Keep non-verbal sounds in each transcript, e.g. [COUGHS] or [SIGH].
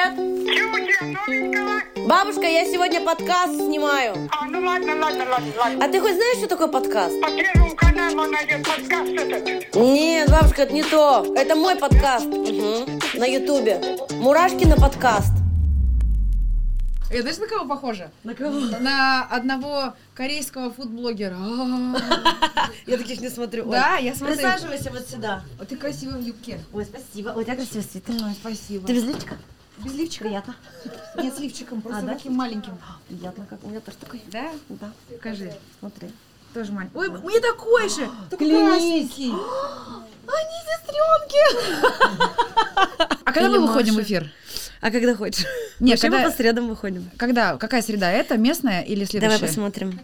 привет! Бабушка, я сегодня подкаст снимаю. А, ну ладно, ладно, ладно, ладно. А ты хоть знаешь, что такое подкаст? По первому каналу найдет подкаст этот. Нет, бабушка, это не то. Это мой подкаст. Мгм. На ютубе. Мурашки на подкаст. Я знаешь, на кого похожа? На кого? На одного корейского фудблогера. [LAUGHS] Я таких не смотрю. Да, я смотрю. Присаживайся вот сюда. А ты красивая в юбке. Ой, спасибо. Ой, у тебя красивый свитер. Ой, спасибо. Ты без лифчика? Без лифчика? Приятно. Нет, с лифчиком, просто А, да? таким маленьким. Приятно, как у меня тоже такой. Да? Да, Покажи. смотри. Тоже маленький. Ой, у меня такой же! Клянись. красненький. Они сестренки! [LAUGHS] А когда мы выходим в эфир? А когда хочешь? Нет, когда- по средам выходим. Когда? Какая среда? Это местная или следующая? Давай посмотрим.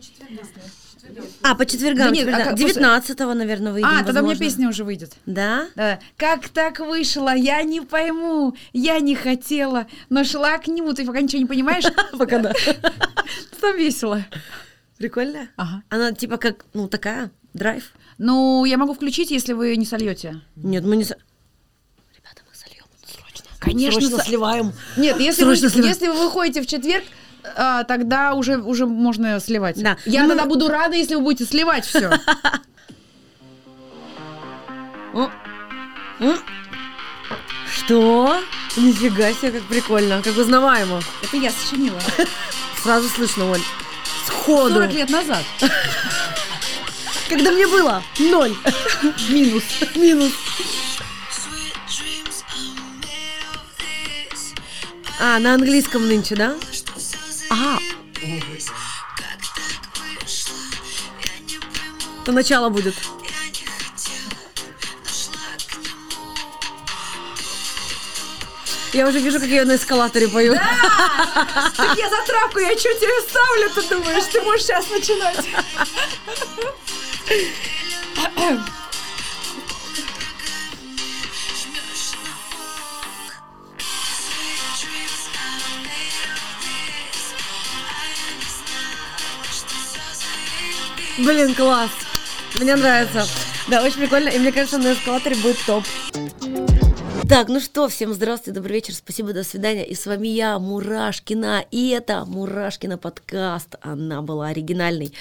А, по четвергам. Да нет, а четвергам. после- 19 наверное, выйдем. А, тогда у меня возможно. песня уже выйдет. Да? Да. Как так вышло? Я не пойму. Я не хотела, но шла к нему. Ты пока ничего не понимаешь? [LAUGHS] Пока да. [LAUGHS] Там весело. Прикольно? Ага. Она типа как, ну, такая, драйв. Ну, я могу включить, если вы не сольете. Нет, мы не... Ребята, мы сольем срочно. Конечно, Срочно сливаем. Нет, если вы, если вы выходите в четверг, а, тогда уже, уже можно сливать. Да. Я Ну, тогда буду рада, если вы будете сливать все. [LAUGHS] Что? Нифига себе, как прикольно, как узнаваемо. Это я сочинила. [LAUGHS] Сразу слышно, Оль. Сходу. 40 лет назад. [LAUGHS] Когда мне было ноль. Минус. Минус. А, на английском нынче, да? А. То начало будет. Я уже вижу, как я на эскалаторе пою. Так я за травку, я что тебе ставлю, ты думаешь? Ты можешь сейчас начинать. Блин, класс. Мне нравится. Да, очень прикольно. И мне кажется, на эскалаторе будет топ. Так, ну что, всем здравствуйте, добрый вечер, спасибо, до свидания. И с вами я, Мурашкина, и это Мурашкина подкаст. Она была оригинальной.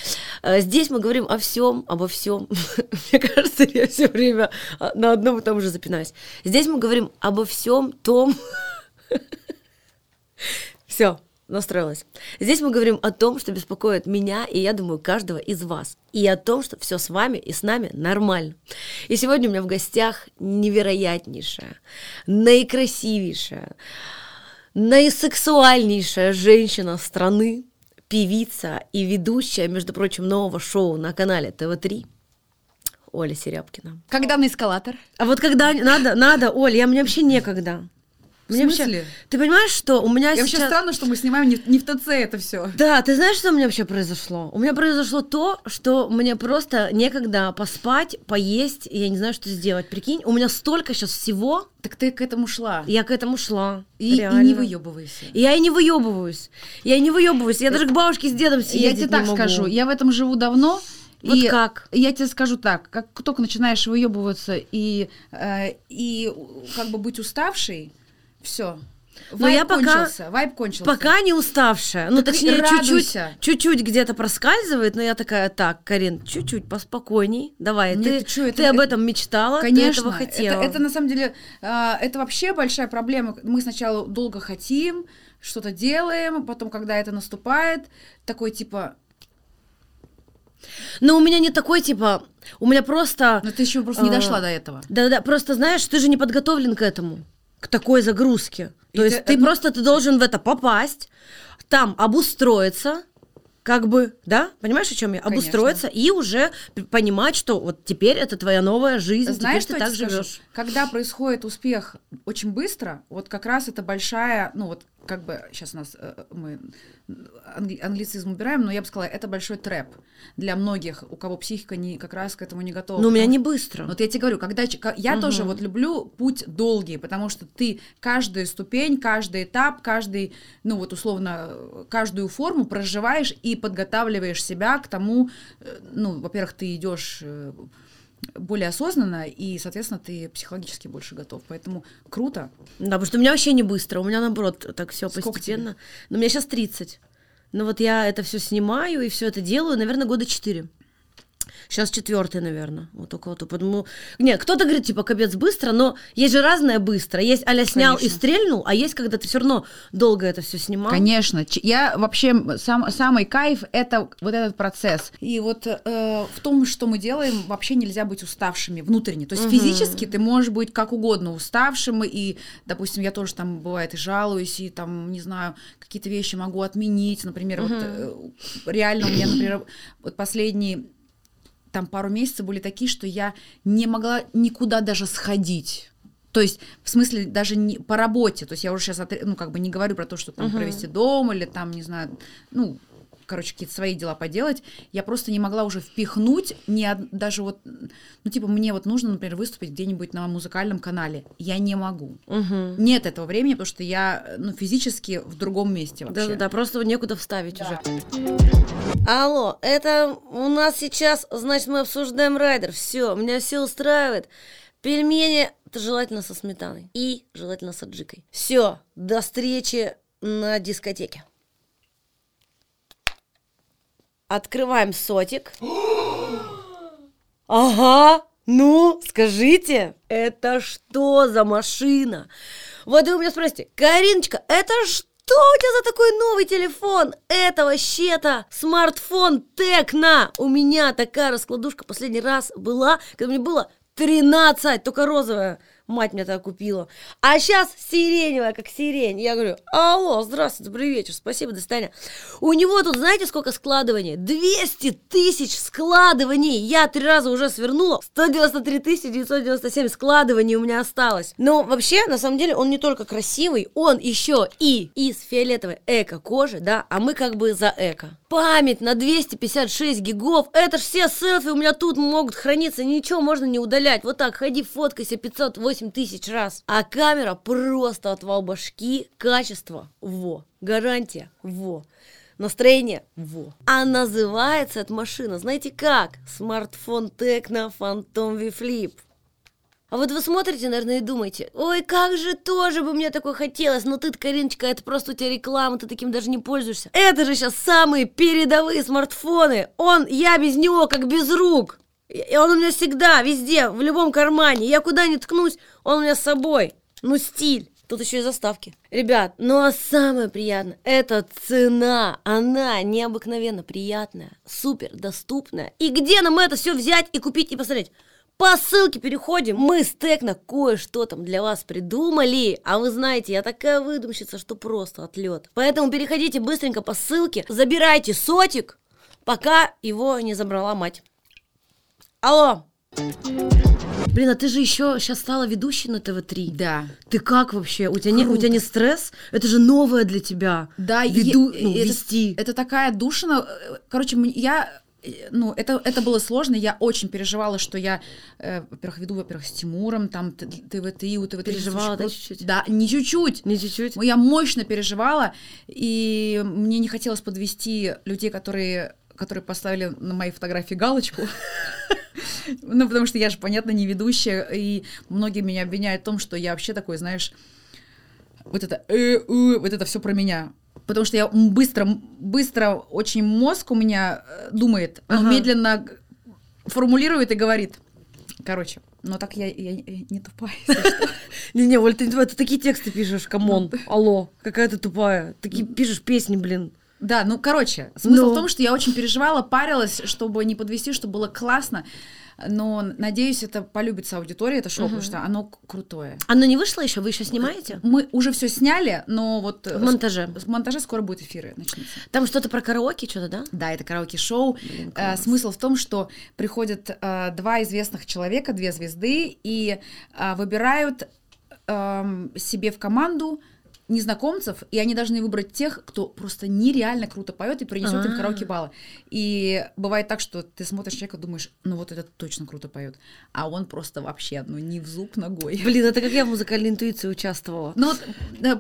Э, Здесь мы говорим о всем, обо всем. [LAUGHS] Мне кажется, я все время а, на одном и том же запинаюсь. Здесь мы говорим обо всем том, [LAUGHS] все, настроилась. Здесь мы говорим о том, что беспокоит меня, и я думаю, каждого из вас. И о том, что все с вами и с нами нормально. И сегодня у меня в гостях невероятнейшая, наикрасивейшая, наисексуальнейшая женщина страны, певица и ведущая, между прочим, нового шоу на канале ТВ-3, Оля Серябкина. Когда на эскалатор? А вот когда надо, надо, Оля, я мне вообще некогда. В Мне вообще- смысле? ты понимаешь, что у меня Я вообще сейчас... странно, что мы снимаем не, не в ТЦ это все. Да, ты знаешь, что у меня вообще произошло? У меня произошло то, что мне просто некогда поспать, поесть, и я не знаю, что сделать. Прикинь, у меня столько сейчас всего, Так ты к этому шла. я к этому шла. И, и реально. не выебывайся. И Я и не выебываюсь. Я и не выебываюсь. Я даже к бабушке с дедом съездить Я тебе так могу. скажу, я в этом живу давно. Вот и как? Я тебе скажу так, как только начинаешь выебываться и, э, и как бы быть уставшей, все. Но я пока- кончился, вайб кончился. Пока не уставшая. Ну, Так точнее, чуть-чуть, чуть-чуть где-то проскальзывает, но я такая, так, Карин, чуть-чуть поспокойней. Давай, Нет, ты, ты чё, это- ты об это- этом мечтала, Конечно, ты этого хотела. Это, это на самом деле, а, это вообще большая проблема. Мы сначала долго хотим, что-то делаем, потом, когда это наступает, такой типа, Но у меня не такой, типа, у меня просто... ну ты еще просто не А, дошла до этого. Да-да, просто знаешь, ты же не подготовлен к этому, к такой загрузке. И То ты- есть ты ну- просто ты должен в это попасть, там обустроиться, как бы, да, понимаешь, о чем я? Конечно. Обустроиться и уже понимать, что вот теперь это твоя новая жизнь, Знаешь, что теперь ты я так живешь. Когда происходит успех очень быстро, вот как раз это большая, ну вот как бы сейчас у нас э, мы англи- англицизм убираем, но я бы сказала, это большой трэп для многих, у кого психика не, как раз к этому не готова. Но у меня не быстро. Вот я тебе говорю, когда я тоже вот люблю путь долгий, потому что ты каждую ступень, каждый этап, каждый, ну вот условно, каждую форму проживаешь и подготавливаешь себя к тому, э, ну, во-первых, ты идешь э, более осознанно, и, соответственно, ты психологически больше готов. Поэтому круто. Да, потому что у меня вообще не быстро, у меня наоборот так все постепенно. Но мне сейчас 30. Но вот я это все снимаю и все это делаю, наверное, года 4. Сейчас четвертый, наверное, вот около того. Потому... Не, кто-то говорит, типа, капец, быстро, но есть же разное быстро. Есть а снял и Конечно. стрельнул, а есть, когда ты все равно долго это все снимал. Конечно. Я вообще сам, самый кайф это вот этот процесс. И вот э, в том, что мы делаем, вообще нельзя быть уставшими внутренне. То есть физически ты можешь быть как угодно уставшим, и, допустим, я тоже там бывает и жалуюсь, и там, не знаю, какие-то вещи могу отменить. Например, вот э, реально у меня, например, вот последние там пару месяцев были такие, что я не могла никуда даже сходить. То есть, в смысле, даже не по работе. То есть я уже сейчас, ну, как бы не говорю про то, что там провести дом или там, не знаю, ну, короче, какие-то свои дела поделать. Я просто не могла уже впихнуть ни од- даже вот, ну, типа, мне вот нужно, например, выступить где-нибудь на музыкальном канале. Я не могу. Мгм. Нет этого времени, потому что я, ну, физически в другом месте вообще. Да-да-да, просто некуда вставить уже. Алло, это у нас сейчас, значит, мы обсуждаем райдер. Все, меня все устраивает. Пельмени это желательно со сметаной и желательно с аджикой. Все, до встречи на дискотеке. Открываем сотик. Ага, ну, скажите, это что за машина? Вот вы меня спросите, Кариночка, это что у тебя за такой новый телефон? Это вообще-то смартфон Текна. У меня такая раскладушка последний раз была, когда мне было 13, только розовая. Мать меня так купила. А сейчас сиреневая, как сирень. Я говорю, алло, здравствуйте, добрый вечер, спасибо, до свидания. У него тут, знаете, сколько складываний? 200 тысяч складываний. Я три раза уже свернула. 193 тысячи 997 складываний у меня осталось. Но вообще, на самом деле, он не только красивый, он еще и из фиолетовой эко-кожи, да, а мы как бы за эко. Память на 256 гигов. Это ж все селфи у меня тут могут храниться, ничего можно не удалять. Вот так, ходи, фоткайся 508 тысяч раз. А камера просто отвал башки, качество, во. Гарантия, во. Настроение, во. А называется эта машина, знаете как? Смартфон Tecno Phantom V Flip. А вот вы смотрите, наверное, и думаете, ой, как же тоже бы мне такое хотелось, но ты, Кариночка, это просто у тебя реклама, ты таким даже не пользуешься. Это же сейчас самые передовые смартфоны. Он, я без него, как без рук. И он у меня всегда, везде, в любом кармане. Я куда ни ткнусь, он у меня с собой. Ну, стиль. Тут еще и заставки. Ребят, ну а самое приятное, это цена. Она необыкновенно приятная, супер доступная. И где нам это все взять и купить и посмотреть? По ссылке переходим. Мы с Текно кое-что там для вас придумали. А вы знаете, я такая выдумщица, что просто отлет. Поэтому переходите быстренько по ссылке, забирайте сотик, пока его не забрала мать. Алло. Блин, а ты же еще сейчас стала ведущей на ТВ-3. Да. Ты как вообще? У тебя, не, у тебя не стресс? Это же новое для тебя. Да, Веду, е- ну, это, вести. это такая душина. Короче, я ну, это, это было сложно, я очень переживала, что я, э, во-первых, веду, во-первых, с Тимуром, там, т- ТВ-3, у ТВ-3. Переживала, да, чуть-чуть? Да, не чуть-чуть. Не чуть-чуть. Я мощно переживала, и мне не хотелось подвести людей, которые, которые поставили на моей фотографии галочку. Ну, потому что я же, понятно, не ведущая, и многие меня обвиняют в том, что я вообще такой, знаешь, вот это, э, вот это все про меня. Потому что я быстро, быстро очень мозг у меня э, думает, но Ага. медленно формулирует и говорит. Короче, но так я, я- я не тупая. [LAUGHS] Не-не, Оль, ты, ты такие тексты пишешь, come on. Алло, какая ты тупая. Такие пишешь песни, блин. Да, ну, короче, смысл Ну. в том, что я очень переживала, парилась, чтобы не подвести, чтобы было классно. Но, надеюсь, это полюбится аудитория, это шоу, потому что оно крутое. Оно не вышло еще? Вы еще снимаете? Мы уже все сняли, но вот э, В монтаже. в монтаже скоро будет эфиры начнутся. Там что-то про караоке, что-то, да? Да, это караоке-шоу. Э, класс. Смысл в том, что приходят э, два известных человека, две звезды, и э, выбирают эм, себе в команду незнакомцев, и они должны выбрать тех, кто просто нереально круто поет и принесет им А. караоке баллы. И бывает так, что ты смотришь человека, думаешь, ну вот этот точно круто поет, а он просто вообще, ну не в зуб ногой. Блин, это как я в музыкальной интуиции участвовала. Ну вот э,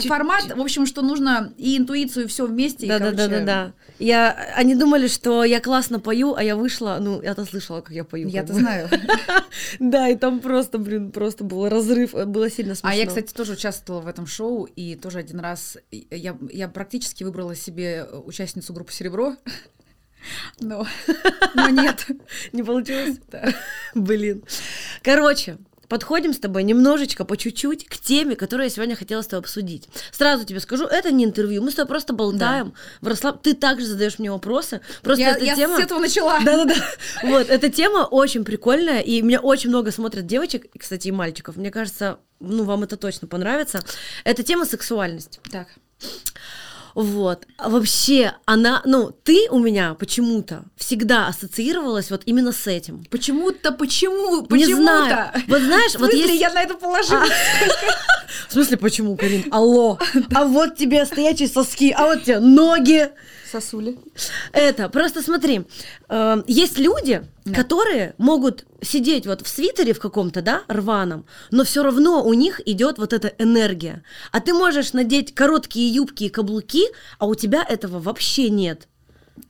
Чуть- формат, в общем, что нужно и интуицию, и все вместе. Да, да, да, короче, да, да. Я, они думали, что я классно пою, а я вышла, ну, я-то слышала, как я пою. Я-то знаю. [LAUGHS] Да, и там просто, блин, просто был разрыв, э, было сильно смешно. А я, кстати, тоже участвовала в этом шоу, и тоже один раз и- я, я практически выбрала себе э, участницу группы «Серебро», [LAUGHS] но, [LAUGHS] но нет. Не получилось? [LAUGHS] Блин. Короче, подходим с тобой немножечко, по чуть-чуть к теме, которую я сегодня хотела с тобой обсудить. Сразу тебе скажу, это не интервью, мы с тобой просто болтаем. В расслаб- Ты также задаешь мне вопросы. Просто Я, эта я тема... с этого начала. [LAUGHS] Да-да-да. Вот, эта тема очень прикольная, и меня очень много смотрят девочек, и, кстати, и мальчиков. Мне кажется, ну, вам это точно понравится. Это тема сексуальность. Так. Вот. А вообще, она, ну, ты у меня почему-то всегда ассоциировалась вот именно с этим. Почему-то, почему? Не Почему-то? знаю. Вот знаешь, [LAUGHS] вот есть... я на это положила? [LAUGHS] В смысле, почему, Карин? Алло. [LAUGHS] А вот тебе стоячие соски, а вот тебе ноги. Сосули. Это, просто смотри, э, есть люди, Да. которые могут сидеть вот в свитере в каком-то, да, рваном, но все равно у них идет вот эта энергия. А ты можешь надеть короткие юбки и каблуки, а у тебя этого вообще нет.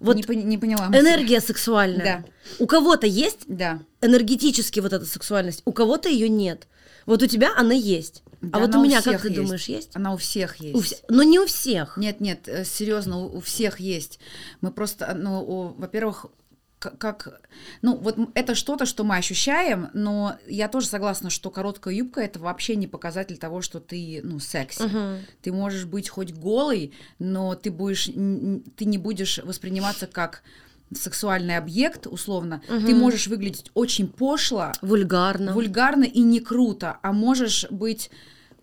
Вот не, пони- не поняла. энергия сексуальная. У кого-то есть Да. энергетически вот эта сексуальность, у кого-то ее нет. Вот у тебя она есть. Да, а вот у меня, как всех ты думаешь, есть? Она у всех есть. У вс- Но не у всех. Нет, нет, э, серьезно, у, у всех есть. Мы просто, ну, у- во-первых, как, ну, вот это что-то, что мы ощущаем, но я тоже согласна, что короткая юбка это вообще не показатель того, что ты, ну, секси. Мгм. Ты можешь быть хоть голый, но ты будешь, ты не будешь восприниматься как сексуальный объект, условно. Ты Мгм. можешь выглядеть очень пошло, Вульгарно. вульгарно и не круто, а можешь быть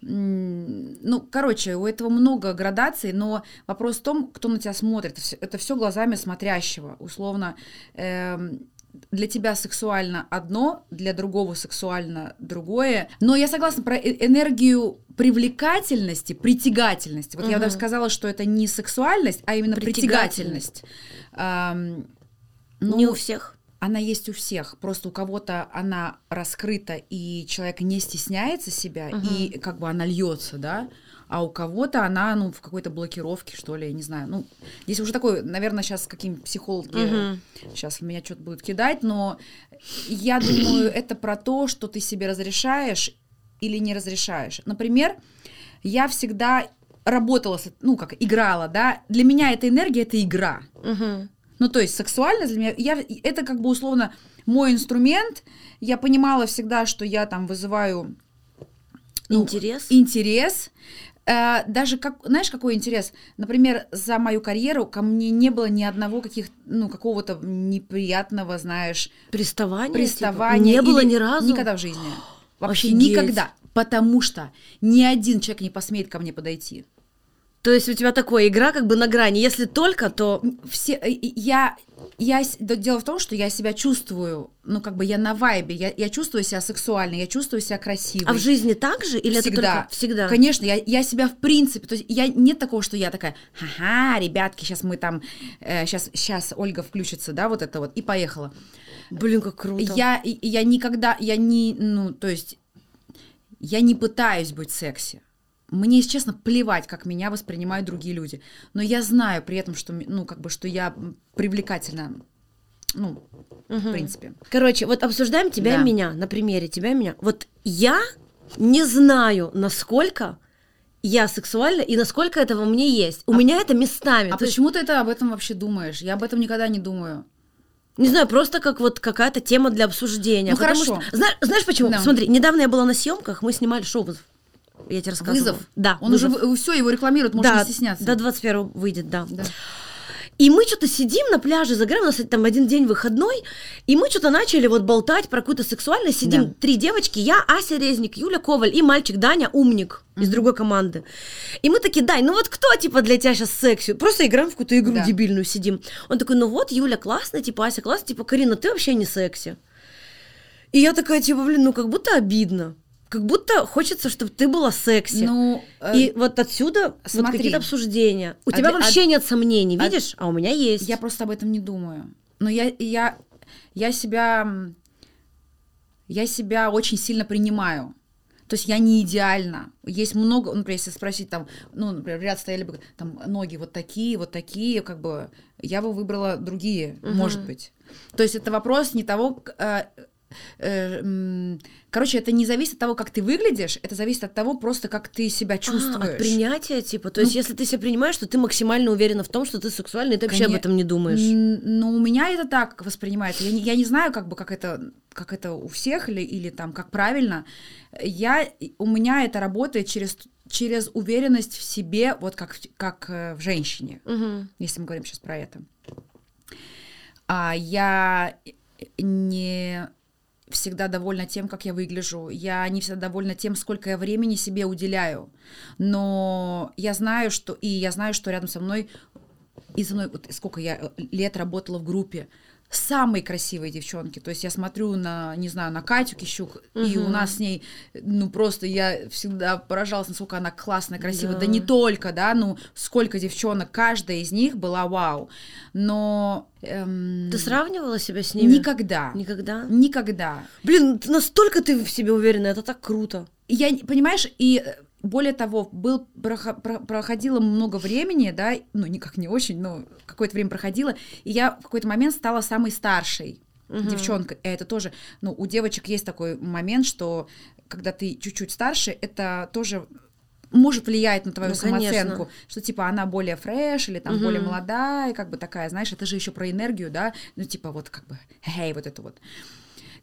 ну, короче, у этого много градаций, но вопрос в том, кто на тебя смотрит. Это все глазами смотрящего. Условно, эм, для тебя сексуально одно, для другого сексуально другое. Но я согласна про э- энергию привлекательности, притягательности. Вот я Мгм. даже сказала, что это не сексуальность, а именно Притягательность. притягательность. Ам, ну, не у всех. Она есть у всех, просто у кого-то она раскрыта, и человек не стесняется себя, Мгм. и как бы она льется, да, а у кого-то она, ну, в какой-то блокировке, что ли, я не знаю. Ну, здесь уже такой, наверное, сейчас каким психологи Мгм. сейчас меня что-то будут кидать, но я думаю, это про то, что ты себе разрешаешь или не разрешаешь. Например, я всегда работала, ну, как играла, да, для меня эта энергия — это игра. Мгм. Ну, то есть сексуальность для меня, я, это как бы условно мой инструмент. Я понимала всегда, что я там вызываю ну, Интерес. интерес. Э, даже как, знаешь, какой интерес? Например, за мою карьеру ко мне не было ни одного каких, ну, какого-то неприятного, знаешь, Приставания. типа? приставания. Не было ни разу. Никогда в жизни. Вообще Офигеть. никогда. Потому что ни один человек не посмеет ко мне подойти. То есть у тебя такое игра как бы на грани. Если только, то все, э, э, я, я, дело в том, что я себя чувствую, ну, как бы я на вайбе, я, я чувствую себя сексуальной, я чувствую себя красивой. а в жизни так же или это всегда. только всегда? Конечно, я, я себя в принципе, то есть я нет такого, что я такая, ага, ребятки, сейчас мы там, сейчас, сейчас Ольга включится, да, вот это вот, и поехала. Блин, как круто. Я, я никогда, я не, ну, то есть, я не пытаюсь быть секси. Мне, если честно, плевать, как меня воспринимают другие люди. Но я знаю при этом, что, ну, как бы, что я привлекательна, ну, в принципе. Короче, вот обсуждаем тебя Да. и меня, на примере тебя и меня. Вот я не знаю, насколько я сексуальна и насколько это во мне есть. У меня это местами. А То есть, почему ты это об этом вообще думаешь? Я об этом никогда не думаю. не знаю, просто как вот какая-то тема для обсуждения. Ну, Потому хорошо. что- зна- знаешь почему? Да. Смотри, недавно я была на съемках, мы снимали шоу. Я тебе рассказывала. Вызов? Да. Он «Вызов». уже все его рекламирует, можно да, не стесняться. До 21 выйдет, да. Да. И мы что-то сидим на пляже, загораем, у нас там один день выходной, и мы что-то начали вот болтать про какую-то сексуальность. Сидим Да. три девочки, я, Ася Резник, Юля Коваль и мальчик Даня, умник из другой команды. И мы такие, Дань, ну вот кто, типа, для тебя сейчас секси? Просто играем в какую-то игру Да. дебильную, сидим. Он такой, ну вот, Юля классная, типа, Ася классная, типа, Карина, ты вообще не секси. И я такая, типа, блин, ну как будто обидно. Как будто хочется, чтобы ты была секси. Ну, э, И вот отсюда вот смотри. какие-то обсуждения. У А тебя для- вообще нет сомнений, а- видишь? А у меня есть. Я просто об этом не думаю. Но я, я, я себя, я себя очень сильно принимаю. То есть я не идеальна. Есть много, ну, например, если спросить там, ну, например, ряд стояли бы там ноги вот такие, вот такие, как бы я бы выбрала другие, может быть. То есть это вопрос не того, э, короче, это не зависит от того, как ты выглядишь, это зависит от того, просто как ты себя А, чувствуешь. от принятия, типа. То есть, Ну, если ты себя принимаешь, то ты максимально уверена в том, что ты сексуальный, и ты вообще об этом не думаешь. Ну, у меня это так воспринимается. Я не, я не знаю, как бы, как это, как это у всех или, или там, как правильно. Я, у меня это работает через, через уверенность в себе, вот как, как э, в женщине, Мгм. если мы говорим сейчас про это. А я не всегда довольна тем, как я выгляжу. Я не всегда довольна тем, сколько я времени себе уделяю. Но я знаю, что и я знаю, что рядом со мной и за мной вот сколько я э, лет работала в группе. Самые красивые девчонки. То есть я смотрю на, не знаю, на Катю Кищук, и у нас с ней, ну просто я всегда поражалась, насколько она классная, красивая. Да, Да. не только, да, ну сколько девчонок, каждая из них была вау. Но эм, Ты сравнивала себя с ними? никогда, Никогда? никогда. Блин, настолько ты в себе уверена, это так круто. Я, понимаешь, и э, более того, был, прохо- про- проходило много времени, да, ну, никак не очень, но какое-то время проходило, и я в какой-то момент стала самой старшей девчонкой. И это тоже, ну, у девочек есть такой момент, что когда ты чуть-чуть старше, это тоже может влиять на твою Ну, конечно. самооценку, что типа она более фреш или там Мгм. более молодая, как бы такая, знаешь, это же еще про энергию, да, ну типа вот как бы, эй, вот это вот.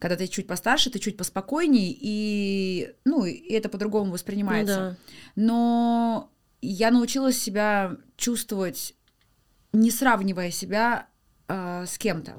Когда ты чуть постарше, ты чуть поспокойней, и, ну, и это по-другому воспринимается. Ну да. Но я научилась себя чувствовать, не сравнивая себя э, с кем-то.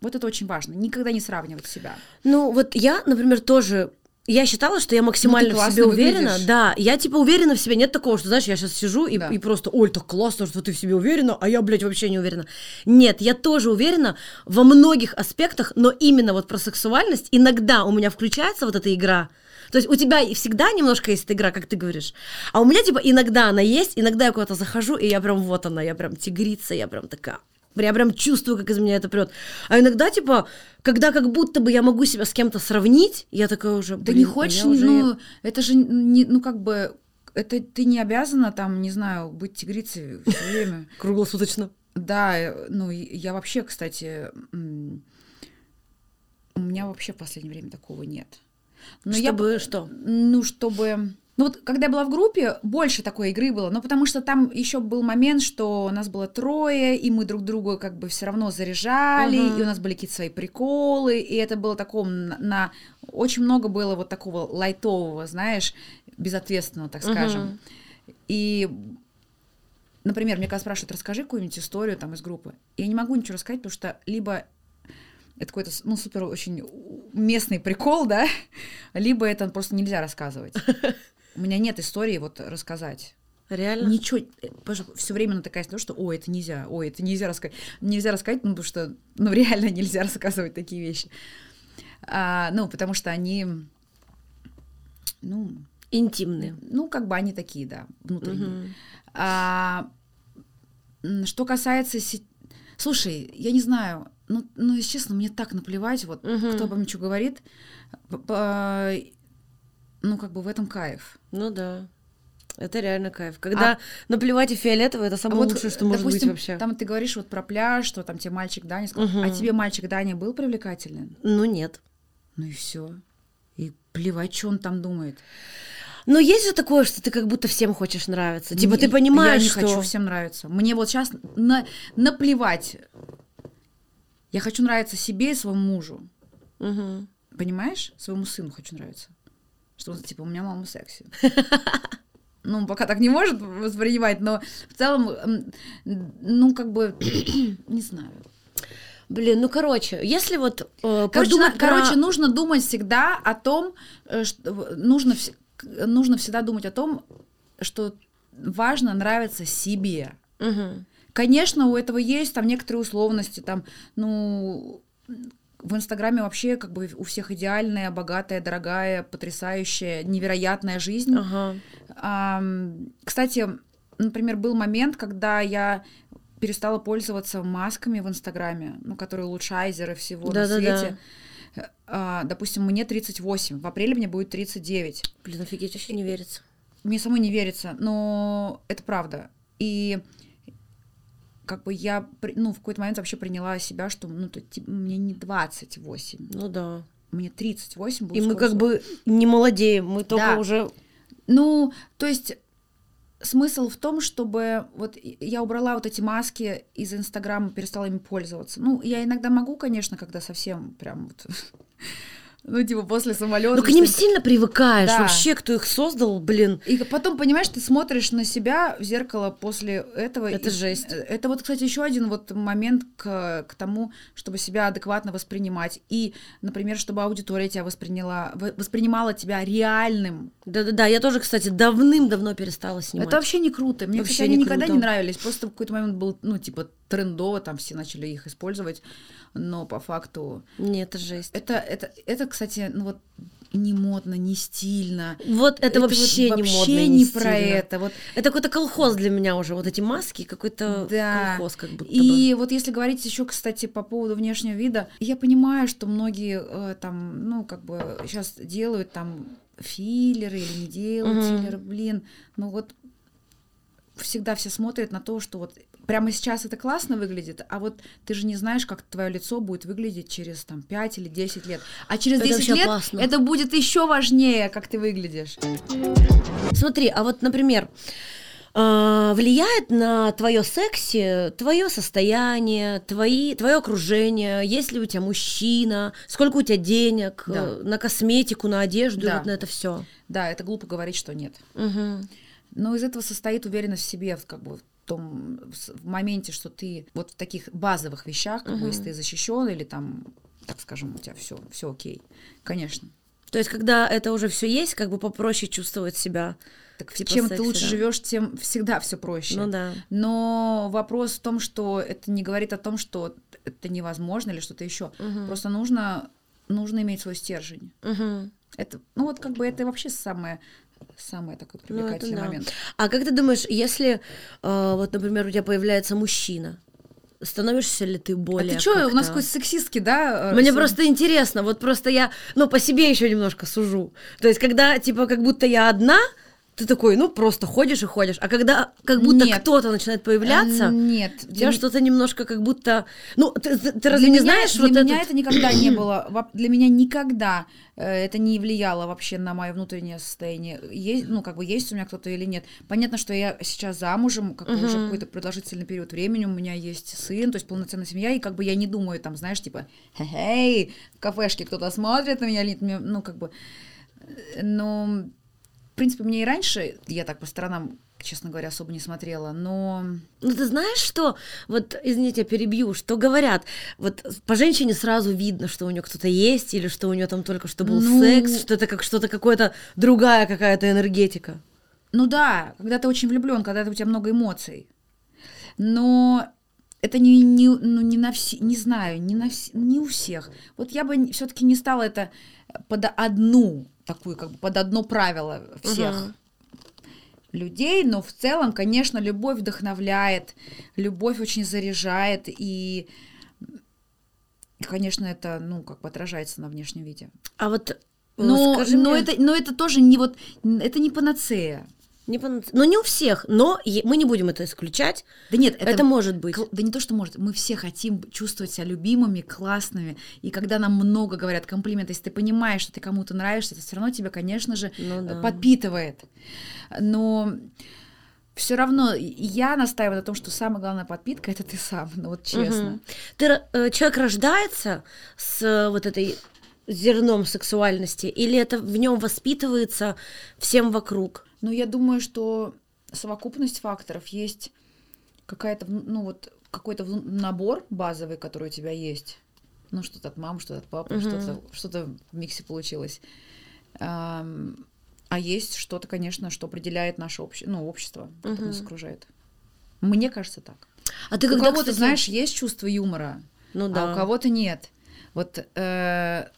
Вот это очень важно. Никогда не сравнивать себя. Ну, вот я, например, тоже. Я считала, что я максимально в классно себе уверена. выглядишь. Да, я типа уверена в себе. Нет такого, что, знаешь, я сейчас сижу и, Да. и просто, ой, так классно, что ты в себе уверена, а я, блядь, вообще не уверена. Нет, я тоже уверена во многих аспектах, но именно вот про сексуальность иногда у меня включается вот эта игра. То есть у тебя всегда немножко есть эта игра, как ты говоришь. А у меня типа иногда она есть, иногда я куда-то захожу, и я прям вот она, я прям тигрица, я прям такая. Я прям чувствую, как из меня это прет. А иногда, типа, когда как будто бы я могу себя с кем-то сравнить, я такая уже. Да не хочешь, я уже- ну, это же не, ну, как бы, это ты не обязана там, не знаю, быть тигрицей все время. [LAUGHS] Круглосуточно. Да, э, ну, я вообще, кстати, у меня вообще в последнее время такого нет. Но я Чтобы бы- что? Ну, чтобы... Ну вот, когда я была в группе, больше такой игры было, но потому что там еще был момент, что нас было трое, и мы друг друга как бы все равно заряжали, Ага. и у нас были какие-то свои приколы, и это было таком на, на- Очень много было вот такого лайтового, знаешь, безответственного, так скажем. И, например, мне когда спрашивают, расскажи какую-нибудь историю там из группы, я не могу ничего рассказать, потому что либо это какой-то, ну, супер очень местный прикол, да, [LAUGHS] либо это просто нельзя рассказывать. [LAUGHS] У меня нет истории вот рассказать. Реально? Ничего, все время натыкаясь на то, что, ой, это нельзя, ой, это нельзя рассказать. Нельзя рассказать, ну, потому что, ну, реально нельзя рассказывать такие вещи. А, ну, потому что они, ну, Интимные. ну, как бы они такие, да, внутренние. Мгм. А, что касается... се- Слушай, я не знаю, ну, ну, если честно, мне так наплевать, вот, Мгм. кто обо мне что говорит. П- по- Ну, как бы в этом кайф. Ну да. Это реально кайф. Когда наплевать и фиолетово, это А самое вот, лучшее, что может быть допустим, вообще. Там ты говоришь вот про пляж, что там тебе мальчик Даня сказал. Мгм. А тебе мальчик Даня был привлекателен? Ну нет. Ну и все. И плевать, что он там думает. Но есть же такое, что ты как будто всем хочешь нравиться. Типа ты понимаешь, Я не что... хочу всем нравиться. Мне вот сейчас на, наплевать. Я хочу нравиться себе и своему мужу. Мгм. Понимаешь? Своему сыну хочу нравиться. Что типа, у меня мама секси. Ну, пока так не может воспринимать, но в целом, ну, как бы, [CLEARS THROAT] не знаю. Блин, ну короче, если вот э, Короче, подумать на- про- короче, нужно думать всегда о том, э, что нужно, нужно всегда думать о том, что важно нравиться себе. Мгм. Конечно, у этого есть там некоторые условности, там, ну, в Инстаграме вообще как бы у всех идеальная, богатая, дорогая, потрясающая, невероятная жизнь. Ага. Ам, кстати, например, был момент, когда я перестала пользоваться масками в Инстаграме, ну, которые улучшайзеры всего на Да-да-да. свете. А, допустим, мне 38, в апреле мне будет 39. Блин, офигеть, вообще не верится. Мне самой не верится, но это правда. И как бы я, ну, в какой-то момент вообще приняла себя, что, ну, то, типа, мне не 28, Ну да. мне 38 будет И мы как бы не молодеем, мы только Да. уже... Ну, то есть смысл в том, чтобы вот я убрала вот эти маски из Инстаграма, перестала ими пользоваться. Ну, я иногда могу, конечно, когда совсем прям вот, [LAUGHS] ну, типа после самолета. Ну, к ним сильно привыкаешь. Да. Вообще, кто их создал, блин. И потом, понимаешь, ты смотришь на себя в зеркало после этого. Это и- жесть. э, Это вот, кстати, еще один вот момент к, к тому, чтобы себя адекватно воспринимать. И, например, чтобы аудитория тебя восприняла, воспринимала тебя реальным. Да-да-да, я тоже, кстати, давным-давно перестала снимать. Это вообще не круто. Мне, Вообще кстати, они не никогда круто. не нравились. Просто в какой-то момент был, ну, типа, трендово, там все начали их использовать. Но по факту... Нет, это жесть. Это, это, это кстати, ну вот не модно, не стильно. Вот это, вот вообще не вообще модно не не про стильно. это. Вот Это какой-то колхоз для меня уже. Вот эти маски, какой-то Да. колхоз как будто бы. И вот если говорить еще, кстати, по поводу внешнего вида, я понимаю, что многие э, там, ну, как бы сейчас делают там филлеры или не делают Мгм. филлеры, блин, ну вот всегда все смотрят на то, что вот прямо сейчас это классно выглядит, а вот ты же не знаешь, как твое лицо будет выглядеть через там 5 или 10 лет. А через Это 10 вообще лет опасно. это будет еще важнее, как ты выглядишь. Смотри, а вот, например, а, влияет на твое секси, твое состояние, твои, твое окружение, есть ли у тебя мужчина, сколько у тебя денег, Да. э, на косметику, на одежду, Да. вот на это все. Да, это глупо говорить, что нет. Но из этого состоит уверенность в себе, как бы в том в моменте, что ты вот в таких базовых вещах, как бы, если ты защищен или там, так скажем, у тебя все, все окей, конечно. То есть, когда это уже все есть, как бы попроще чувствовать себя. Так Типа чем ты секси, лучше да. живешь, тем всегда все проще. Ну да. Но вопрос в том, что это не говорит о том, что это невозможно или что-то еще. Просто нужно нужно иметь свой стержень. Мгм. Это, ну вот как бы это вообще самое самый такой Ну, привлекательный да. момент. А как ты думаешь, если, э, вот, например, у тебя появляется мужчина, становишься ли ты более... а ты что, у нас как-то- какой сексистский, да? э, Мне просто интересно, вот просто я, ну, по себе еще немножко сужу. То есть, когда, типа, как будто я одна, ты такой, ну, просто ходишь и ходишь. А когда как будто Нет. кто-то начинает появляться, Нет. у для тебя м- что-то немножко как будто... Ну, ты, ты- ты для разве не меня- знаешь для вот меня этот- это никогда не было. Для меня никогда э, это не влияло вообще на мое внутреннее состояние. Есть, ну, как бы есть у меня кто-то или нет. Понятно, что я сейчас замужем, как бы уже какой-то продолжительный период времени, у меня есть сын, то есть полноценная семья, и как бы я не думаю, там, знаешь, типа, хе-хей, в кафешке кто-то смотрит на меня, ну, как бы, в принципе, мне и раньше, я так по сторонам, честно говоря, особо не смотрела, но... Ну, ты знаешь, что, вот, извините, я перебью, что говорят, вот по женщине сразу видно, что у нее кто-то есть, или что у нее там только что был Ну- секс, что это как что-то какое-то другая какая-то энергетика. Ну да, когда ты очень влюблен, когда у тебя много эмоций. Но это не, не, ну, не на все, не знаю, не, на вс- не у всех. Вот я бы все-таки не стала это под одну, такую, как бы под одно правило всех Мгм. людей, но в целом, конечно, любовь вдохновляет, любовь очень заряжает, и, конечно, это, ну, как бы отражается на внешнем виде. А вот, э, Но, скажи но, мне- это, но это тоже не вот, это не панацея. Не пон- Ну, не у всех, но мы не будем это исключать. Да нет, Это, может быть. Да не то, что может, мы все хотим чувствовать себя любимыми, классными, и когда нам много говорят комплименты, если ты понимаешь, что ты кому-то нравишься, это все равно тебя, конечно же, Ну да. подпитывает. Но все равно я настаиваю на том, что самая главная подпитка это ты сам, ну вот честно. Мгм. Ты, э, человек рождается с э, вот этой зерном сексуальности, или это в нем воспитывается всем вокруг? Но я думаю, что совокупность факторов есть какая-то, ну вот какой-то набор базовый, который у тебя есть. Ну, что-то от мамы, что-то от папы, Мгм. что-то, что-то в миксе получилось. Ам, А есть что-то, конечно, что определяет наше обще... ну, общество, которое нас окружает. Мне кажется так. А ты у когда, кого-то, кстати- знаешь, есть чувство юмора, ну а да. у кого-то нет. Вот, э,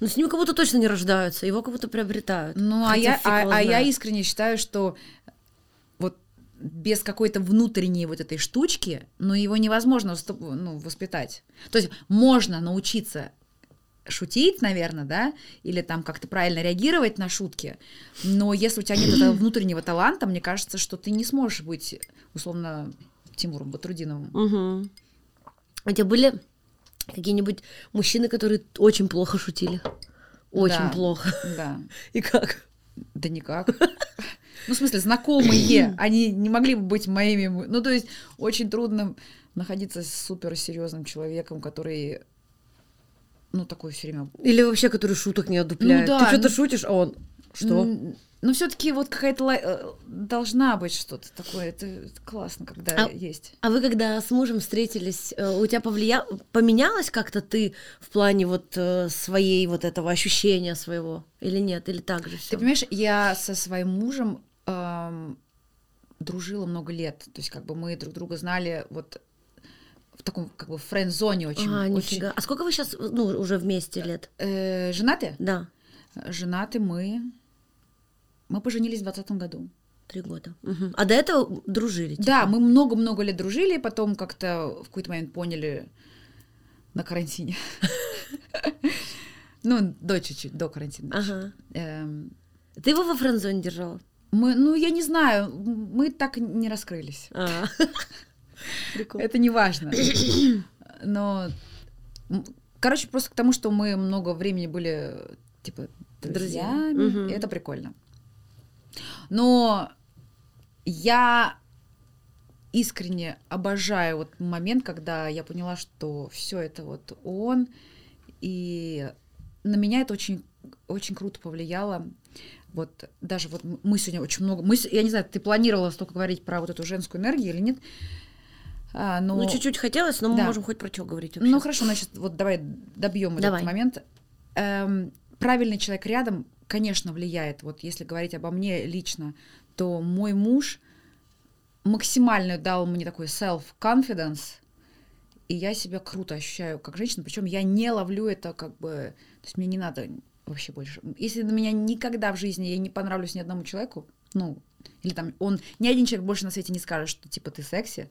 Ну, с ним как будто точно не рождаются, его как будто приобретают. ну, а я, а, а я искренне считаю, что вот без какой-то внутренней вот этой штучки, ну, его невозможно ну, воспитать. То есть можно научиться шутить, наверное, да, или там как-то правильно реагировать на шутки, но если у тебя нет этого внутреннего таланта, мне кажется, что ты не сможешь быть, условно, Тимуром Батрудиновым. Мгм. У тебя были какие-нибудь мужчины, которые очень плохо шутили? Очень Да. плохо. Да. [LAUGHS] И как? Да никак. Ну, в смысле, знакомые, они не могли бы быть моими. Ну, то есть, очень трудно находиться с суперсерьезным человеком, который, ну, такой все время. Или вообще, который шуток не одупляет. Ну да, Ты что-то ну- шутишь, а он... Что? Ну, все-таки вот какая-то э, должна быть что-то такое. Это это классно, когда А- есть. А вы когда с мужем встретились, э, у тебя повлия... поменялось как-то ты в плане вот э, своей вот этого ощущения своего? Или нет? Или так же Ты все? понимаешь, я со своим мужем эм, дружила много лет. То есть, как бы мы друг друга знали вот в таком, как бы, френд-зоне очень. А, очень- нифига. А сколько вы сейчас, ну, уже вместе лет? Э, женаты? Да, Женаты мы. Мы поженились в двадцатом году. три года. Мгм. А до этого дружили? типа? Да, мы много-много лет дружили, потом как-то в какой-то момент поняли на карантине. [LAUGHS] Ну, до чуть-чуть, до карантина. Ага. Эм, Ты его во френдзоне держала? Мы, ну, я не знаю, мы так не раскрылись. А. [LAUGHS] Это не важно. [COUGHS] Но, короче, просто к тому, что мы много времени были, типа, Друзья. друзьями, это прикольно. Но я искренне обожаю вот момент, когда я поняла, что все это вот он, и на меня это очень, очень круто повлияло. Вот даже вот мы сегодня очень много, мы, я не знаю, ты планировала столько говорить про вот эту женскую энергию или нет? А, но... Ну, чуть-чуть хотелось, но мы Да. можем хоть про что говорить вообще. Ну хорошо, значит, вот давай добьем Давай. этот момент. Эм, правильный человек рядом, конечно, влияет. Вот если говорить обо мне лично, то мой муж максимально дал мне такой self-confidence, и я себя круто ощущаю как женщина, причем я не ловлю это как бы, то есть мне не надо вообще больше. Если на меня никогда в жизни я не понравлюсь ни одному человеку, ну, или там он, ни один человек больше на свете не скажет, что типа ты секси,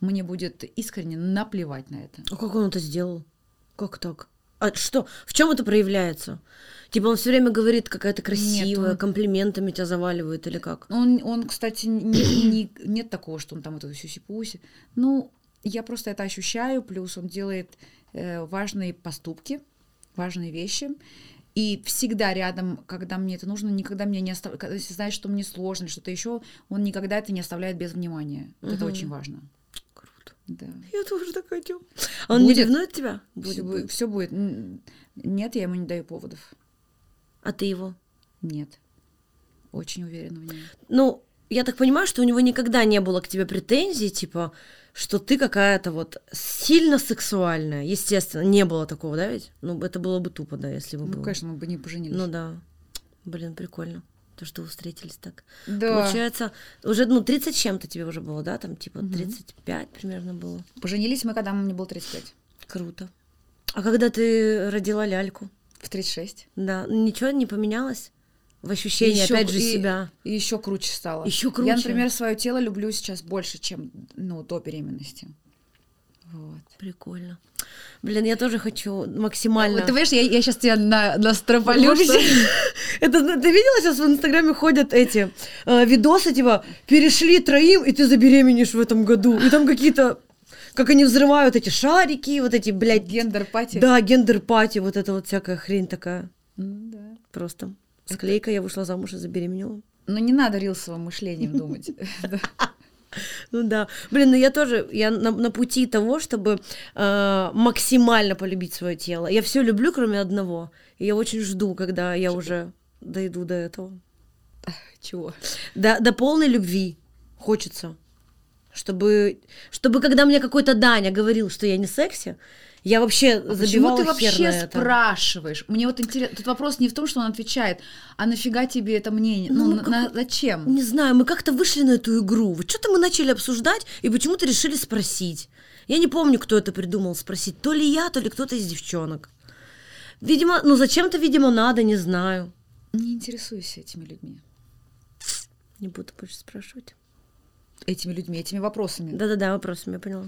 мне будет искренне наплевать на это. А как он это сделал? Как так? А что? В чем это проявляется? Типа он все время говорит, какая то красивая, он- комплиментами тебя заваливает или как? Он, он кстати, не- не- нет такого, что он там вот это сюси-пуси. Ну, я просто это ощущаю, плюс он делает э, важные поступки, важные вещи. И всегда рядом, когда мне это нужно, никогда меня не оставляет, если знает, что мне сложно что-то еще, он никогда это не оставляет без внимания. Вот Это Мгм. очень важно. Да. Я тоже так хочу. А он Будет. не ревнует тебя? Все Будет, будет. всё будет. Нет, я ему не даю поводов. А ты его? Нет. Очень уверена в нем. Ну, я так понимаю, что у него никогда не было к тебе претензий, типа, что ты какая-то вот сильно сексуальная. Естественно, не было такого, да ведь? Ну, это было бы тупо, да, если бы Ну, было. конечно, мы бы не поженились. Ну да. Блин, прикольно. То, что вы встретились так. да. Получается, уже, ну, 30 с чем-то тебе уже было, да? Там, типа, Мгм. 35 примерно было. Поженились мы, когда мне было 35. Круто. А когда ты родила ляльку? В 36. Да, ничего не поменялось? В ощущении, Ещё опять же, и- себя. И еще круче стало. Ещё круче? Я, например, свое тело люблю сейчас больше, чем ну, до беременности. Вот. Прикольно. Блин, я тоже хочу максимально... Вот Ты понимаешь, я, сейчас тебя на, Потому что- [LAUGHS] Это зна- ты видела сейчас в Инстаграме ходят эти э, видосы типа перешли троим и ты забеременеешь в этом году и там какие-то как они взрывают эти шарики, вот эти, блядь, Gender party. да, gender party, вот это вот всякая хрень такая. М, да. Просто склейка, я вышла замуж и забеременела. Но не надо рилсовым мышлением думать. [LAUGHS] Ну да. Блин, ну я тоже, я на, на пути того, чтобы э, максимально полюбить свое тело. Я все люблю, кроме одного. И я очень жду, когда я уже дойду до этого. Чего? До, до полной любви хочется. Чтобы, чтобы когда мне какой-то Даня говорил, что я не секси, Я вообще Почему забивала ты хер вообще на спрашиваешь? Мне вот интересно, тут вопрос не в том, что он отвечает, а нафига тебе это мнение? Ну, Ну, на- как- на- зачем? Не знаю, мы как-то вышли на эту игру. Вот что-то мы начали обсуждать и почему-то решили спросить. Я не помню, кто это придумал спросить. То ли я, то ли кто-то из девчонок. Видимо, ну зачем-то, видимо, надо, не знаю. Не интересуюсь этими людьми. Не буду больше спрашивать. Этими людьми, этими вопросами. Да-да-да, вопросом, я поняла.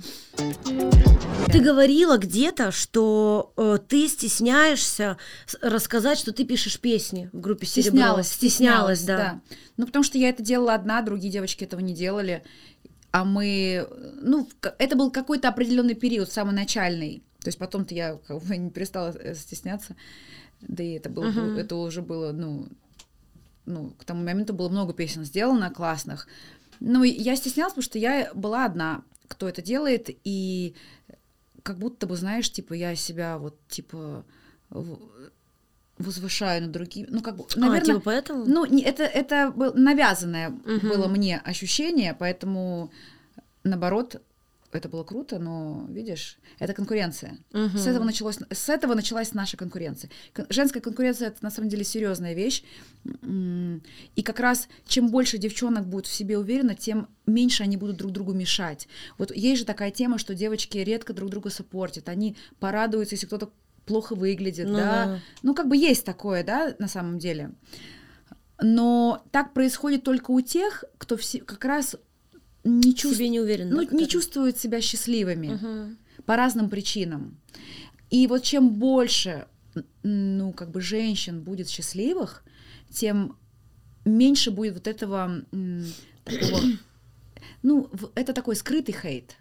Ты говорила где-то, что э, ты стесняешься рассказать, что ты пишешь песни в группе Серебро. Стеснялась, Стеснялась, да. Ну, потому что я это делала одна, другие девочки этого не делали. А мы, ну, это был какой-то определенный период, самый начальный. То есть потом-то я как бы не перестала э, стесняться. Да и это было, Мгм. это уже было, ну, ну, к тому моменту было много песен сделано классных. Ну, я стеснялась, потому что я была одна, кто это делает, и как будто бы, знаешь, типа, я себя вот, типа, возвышаю над другими. Ну, как бы, а, наверное, типа поэтому? ну, не- это, это было навязанное Мгм. было мне ощущение, поэтому, наоборот, это было круто, но, видишь, это конкуренция. Мгм. С, этого началось, с этого началась наша конкуренция. Кон- Женская конкуренция — это, на самом деле, серьезная вещь. И как раз, чем больше девчонок будет в себе уверенно, тем меньше они будут друг другу мешать. Вот есть же такая тема, что девочки редко друг друга сопортят. Они порадуются, если кто-то плохо выглядит, Ну да, да. ну, как бы есть такое, да, на самом деле. Но так происходит только у тех, кто все, как раз не, чувств- себе не уверен. ну, да, не чувствуют себя счастливыми Мгм. по разным причинам. И вот чем больше, ну, как бы женщин будет счастливых, тем меньше будет вот этого такого, ну, это такой скрытый хейт.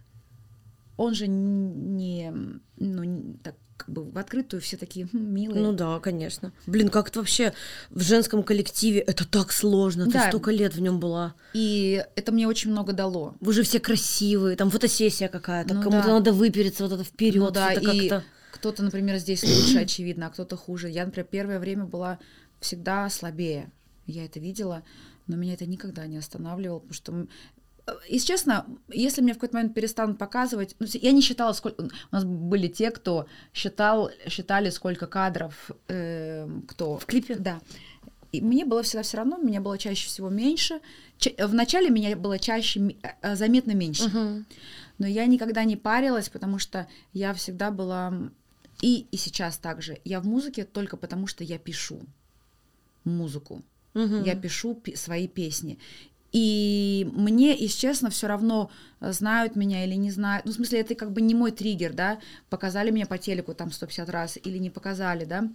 Он же не, ну, не- так как бы в открытую все такие «Хм, милые. Ну да, конечно. Блин, как это вообще в женском коллективе? Это так сложно. Ты Да. столько лет в нем была. И это мне очень много дало. Вы же все красивые, там фотосессия какая-то, Ну кому-то да. надо выпереться вот это вперед, Ну да, и кто-то, например, здесь лучше, очевидно, а кто-то хуже. Я, например, первое время была всегда слабее. Я это видела, но меня это никогда не останавливало, потому что... э, Если честно, если мне в какой-то момент перестанут показывать, ну, я не считала, сколько... У нас были те, кто считал, считали, сколько кадров, эм, кто... В клипе? Да. И мне было всегда все равно, меня было чаще всего меньше. Ча- В начале меня было чаще, э, заметно меньше. Мгм. Но я никогда не парилась, потому что я всегда была... И, и сейчас также. Я в музыке только потому, что я пишу музыку. Мгм. Я пишу пи- свои песни. И мне, если честно, все равно, э, знают меня или не знают. Ну, в смысле, это как бы не мой триггер, да. Показали меня по телеку там 150 раз или не показали, да.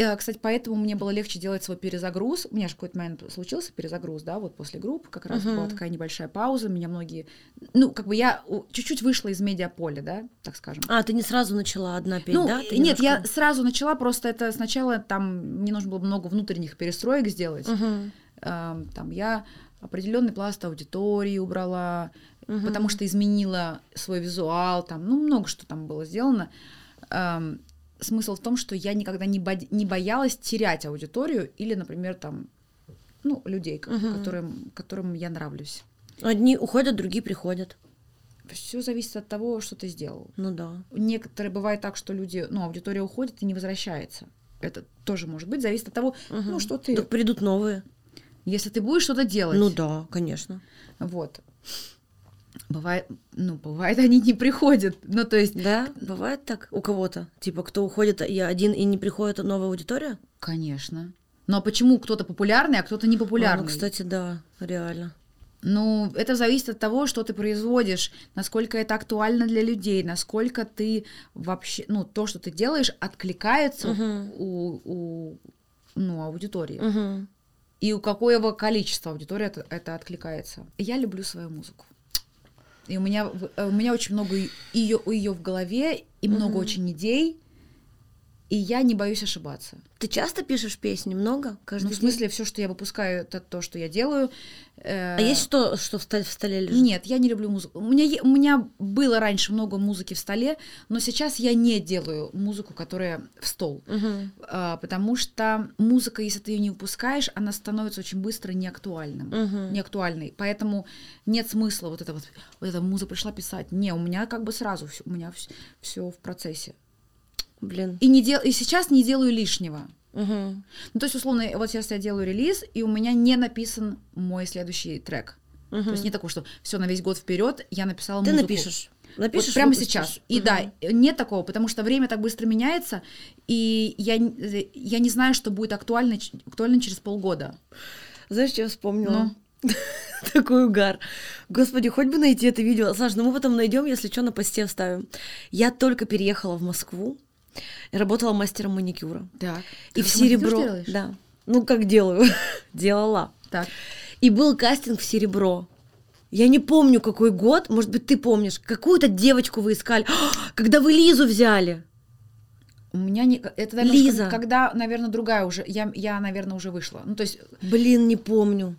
Э, Кстати, поэтому мне было легче делать свой перезагруз. У меня же какой-то момент случился перезагруз, да, вот после групп, как раз Мгм. была такая небольшая пауза, меня многие... Ну, как бы я чуть-чуть вышла из медиаполя, да, так скажем. А, ты не сразу начала одна петь, Ну, да? Ты нет, я немножко- сразу начала, просто это сначала там мне нужно было много внутренних перестроек сделать. Мгм. Эм, Там я определенный пласт аудитории убрала, Мгм. потому что изменила свой визуал, там, ну, много что там было сделано. Эм, Смысл в том, что я никогда не, бо- не боялась терять аудиторию или, например, там, ну, людей, Мгм. которым, которым я нравлюсь. Одни уходят, другие приходят. Все зависит от того, что ты сделал. Ну да. Некоторые бывает так, что люди, ну, аудитория уходит и не возвращается. Это тоже может быть, зависит от того, ну, Мгм. что ты... Так придут новые. Если ты будешь что-то делать. Ну да, конечно. Вот. Бывает, ну, бывает, [LAUGHS] они не приходят. Ну, то есть, Да, бывает так у кого-то. Типа, кто уходит, я один и не приходит новая аудитория? конечно. Но а почему кто-то популярный, а кто-то не А, популярный? ну, кстати, да, реально. Ну, это зависит от того, что ты производишь, насколько это актуально для людей, насколько ты вообще, ну, то, что ты делаешь, откликается Мгм. у, у, ну, аудитории. Мгм. И у какого количества аудитории это, это откликается. Я люблю свою музыку. И у меня, э, у меня очень много ее, у ее в голове, и много Мгм. очень идей. И я не боюсь ошибаться. Ты часто пишешь песни? Много? Каждый Ну, в день? смысле, все, что я выпускаю, это то, что я делаю. Э, А есть что, что в столе, в столе лежит? Нет, я не люблю музыку. У меня, у меня было раньше много музыки в столе, но сейчас я не делаю музыку, которая в стол. Мгм. А, потому что музыка, если ты ее не выпускаешь, она становится очень быстро неактуальным. Мгм. Неактуальной. Поэтому нет смысла вот это вот, вот эта муза пришла писать. Не, у меня как бы сразу всё- у меня все в процессе. Блин. И, не дел, и сейчас не делаю лишнего. Мгм. Ну, то есть, условно, вот сейчас я делаю релиз, и у меня не написан мой следующий трек. Мгм. То есть не такое, что все на весь год вперед я написала Ты музыку. напишешь. Вот Напишешь прямо выпустишь. сейчас. И Мгм. да, нет такого, потому что время так быстро меняется, и я, я не знаю, что будет актуально, актуально через полгода. Знаешь, что я вспомнила? Ну. [LAUGHS] Такой угар. Господи, хоть бы найти это видео. Саш, ну мы потом найдем, если что, на посте вставим. Я только переехала в Москву работала мастером маникюра. Так. И в серебро. Да. Ну, как делаю? [LAUGHS] Делала. Так. И был кастинг в серебро. Я не помню, какой год, может быть, ты помнишь, какую-то девочку вы искали, [GASPS] когда вы Лизу взяли. У меня не... Это, наверное, Лиза. когда, наверное, другая уже... Я, я, наверное, уже вышла. Ну, то есть Блин, не помню.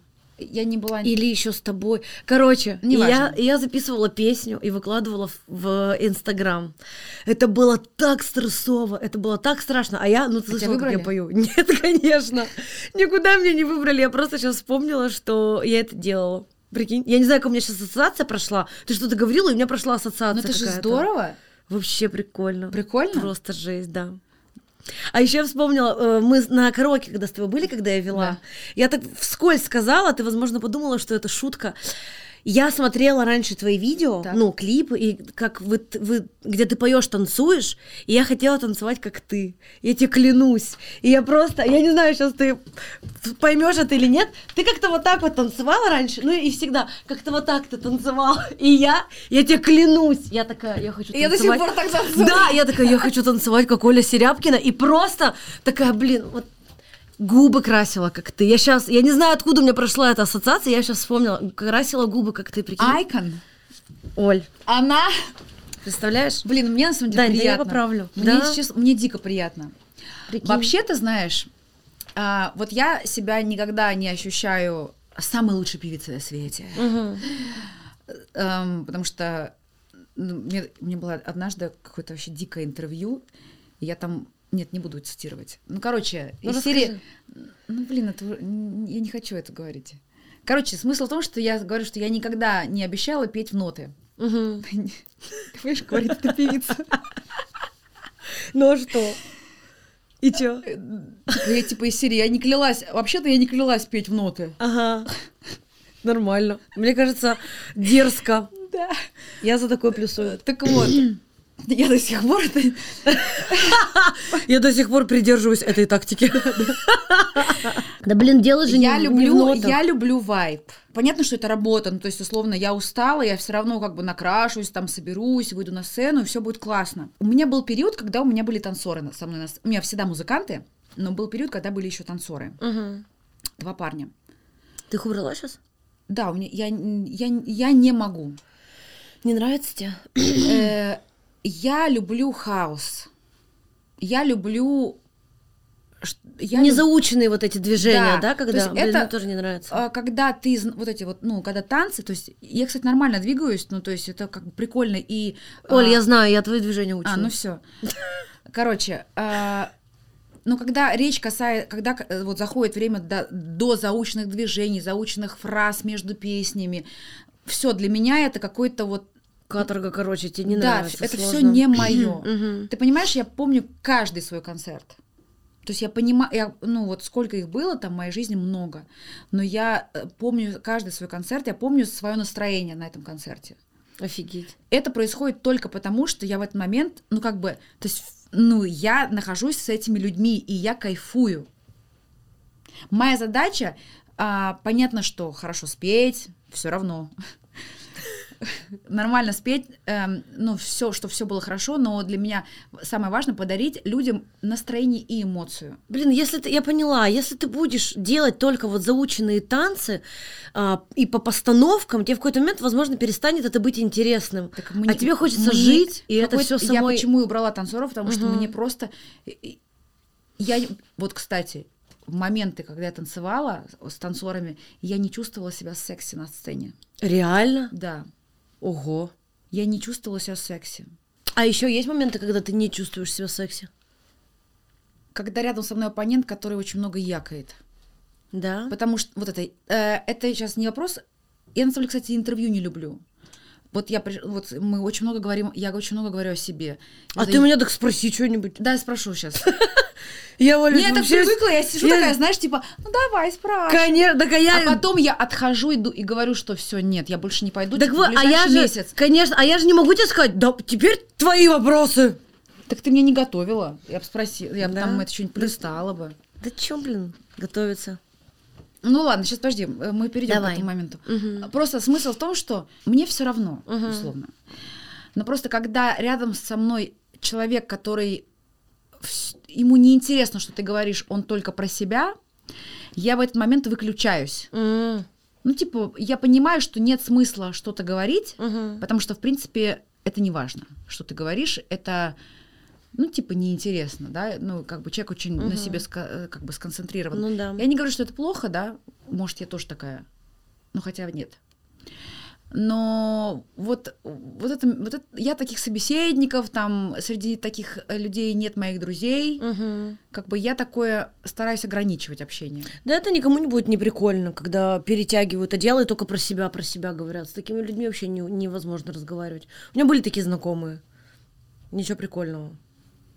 Я не была... Или еще с тобой. Короче, Неважно. я, я записывала песню и выкладывала в, в Инстаграм. Это было так стрессово, это было так страшно. А я, ну ты А слышала, как я пою? [LAUGHS] Нет, конечно. Никуда меня не выбрали. Я просто сейчас вспомнила, что я это делала. Прикинь, я не знаю, как у меня сейчас ассоциация прошла. Ты что-то говорила, и у меня прошла ассоциация. Ну, это же здорово. Вообще прикольно. Прикольно? Просто жесть, да. А еще я вспомнила, э, мы на караоке, когда с тобой были, когда я вела, Да. я так вскользь сказала, ты, возможно, подумала, что это шутка. Я смотрела раньше твои видео, Так. ну, клипы, и как вы, вы, где ты поешь, танцуешь, и я хотела танцевать, как ты. Я тебе клянусь. И я просто, я не знаю, сейчас ты поймешь это или нет. Ты как-то вот так вот танцевала раньше, ну и всегда как-то вот так ты танцевала. [LAUGHS] И я, я тебе клянусь, я такая, я хочу Я до танцевать. сих пор так танцую. Да, я такая, я хочу танцевать, как Оля Серябкина, и просто такая, блин, вот губы красила, как ты. Я сейчас, я не знаю, откуда у меня прошла эта ассоциация, я сейчас вспомнила, красила губы, как ты, прикинь. Айкон. Оль, Она... представляешь? Блин, мне на самом деле Дань, да я приятно. поправлю. Мне, Да? честно, мне дико приятно. Прикинь. Вообще, ты знаешь, а, вот я себя никогда не ощущаю самой лучшей певицей на свете. Эм, потому что ну, мне, мне было однажды какое-то вообще дикое интервью, и я там... Нет, не буду цитировать. Ну, короче, Ну, из расскажи. серии... Ну, блин, это... я не хочу это говорить. Короче, смысл в том, что я говорю, что я никогда не обещала петь в ноты. Ты понимаешь, [LAUGHS] говорит эта певица. [LAUGHS] Ну а что? И чё? Типа, Я типа из серии, я не клялась, вообще-то я не клялась петь в ноты. Ага. [LAUGHS] Нормально. Мне кажется, дерзко. Да. Я за такое плюсую. Так вот, я до сих пор... это- Я до сих пор придерживаюсь этой тактики. Да блин, дело же не Я люблю, нотах. я люблю вайб. Понятно, что это работа, ну, то есть, условно, я устала, я все равно как бы накрашусь, там соберусь, выйду на сцену, и все будет классно. У меня был период, когда у меня были танцоры на- со мной. У меня всегда музыканты, но был период, когда были еще танцоры. Два парня. Ты их убрала сейчас? Да, у меня, я, я, я не могу. Не нравится тебе? Я люблю хаос. Я люблю... Я не люб- вот эти движения, Да, да, то когда? есть Блин, это, мне тоже не нравится. А, когда ты вот эти вот, ну, когда танцы, то есть я, кстати, нормально двигаюсь, ну, то есть это как бы прикольно и... Оль, а, я знаю, я твои движения учу. А, ну все. Короче, а, ну, когда речь касается, когда вот заходит время до, до заученных движений, заученных фраз между песнями, все для меня это какой-то вот Каторга, короче, тебе не да, нравится. это все не мое. Ты понимаешь, я помню каждый свой концерт. То есть я понимаю, я, ну вот сколько их было там в моей жизни много, но я э, помню каждый свой концерт, я помню свое настроение на этом концерте. Офигеть. Это происходит только потому, что я в этот момент, ну как бы, то есть, ну я нахожусь с этими людьми и я кайфую. Моя задача, а, понятно, что хорошо спеть, все равно. [LAUGHS] Нормально спеть, эм, ну, все, что все было хорошо, но для меня самое важное подарить людям настроение и эмоцию. Блин, если ты, я поняла, если ты будешь делать только вот заученные танцы а, и по постановкам, тебе в какой-то момент, возможно, перестанет это быть интересным. Так мне- а тебе хочется мне жить, и это все самой... Я почему и убрала танцоров, потому что Мгм. мне просто... Я, вот, кстати, в моменты, когда я танцевала с танцорами, я не чувствовала себя секси на сцене. Реально? Да, Ого. я не чувствовала себя секси. А еще есть моменты, когда ты не чувствуешь себя секси? Когда рядом со мной оппонент, который очень много якает. Да? Потому что вот это, э, это сейчас не вопрос. Я на самом деле, кстати, интервью не люблю. Вот я, вот мы очень много говорим, я очень много говорю о себе. А Это ты меня так спроси что-нибудь. Да, я спрошу сейчас. [LAUGHS] Я, Оля, Я так привыкла, я сижу такая, знаешь, типа, ну давай, спрашивай. Конечно, так а я... А потом я отхожу иду и говорю, что все, нет, я больше не пойду. Так типа, вот, в а я же, конечно, а я же не могу тебе сказать, да теперь твои вопросы. Так ты меня не готовила. Я бы спросила, я бы там это что-нибудь плестала бы. Да чё, блин, готовиться? Ну ладно, сейчас подожди, э, мы перейдем Давай. к этому моменту. Мгм. Просто смысл в том, что мне все равно, Мгм. условно. Но просто когда рядом со мной человек, который ему не интересно, что ты говоришь, он только про себя, я в этот момент выключаюсь. М, Ну, типа, я понимаю, что нет смысла что-то говорить, мгм. потому что, в принципе, это не важно, что ты говоришь, это, ну, типа, неинтересно, да, ну, как бы человек очень на Мгм. себе э, как бы сконцентрирован. Ну да. Я не говорю, что это плохо, да, может, я тоже такая, ну, хотя нет. Но вот, вот, это, вот это, я таких собеседников, там, среди таких людей нет моих друзей, Мгм. как бы я такое стараюсь ограничивать общение. Да это никому не будет не прикольно, когда перетягивают одеяло и только про себя, про себя говорят. С такими людьми вообще не- невозможно разговаривать. У меня были такие знакомые. Ничего прикольного.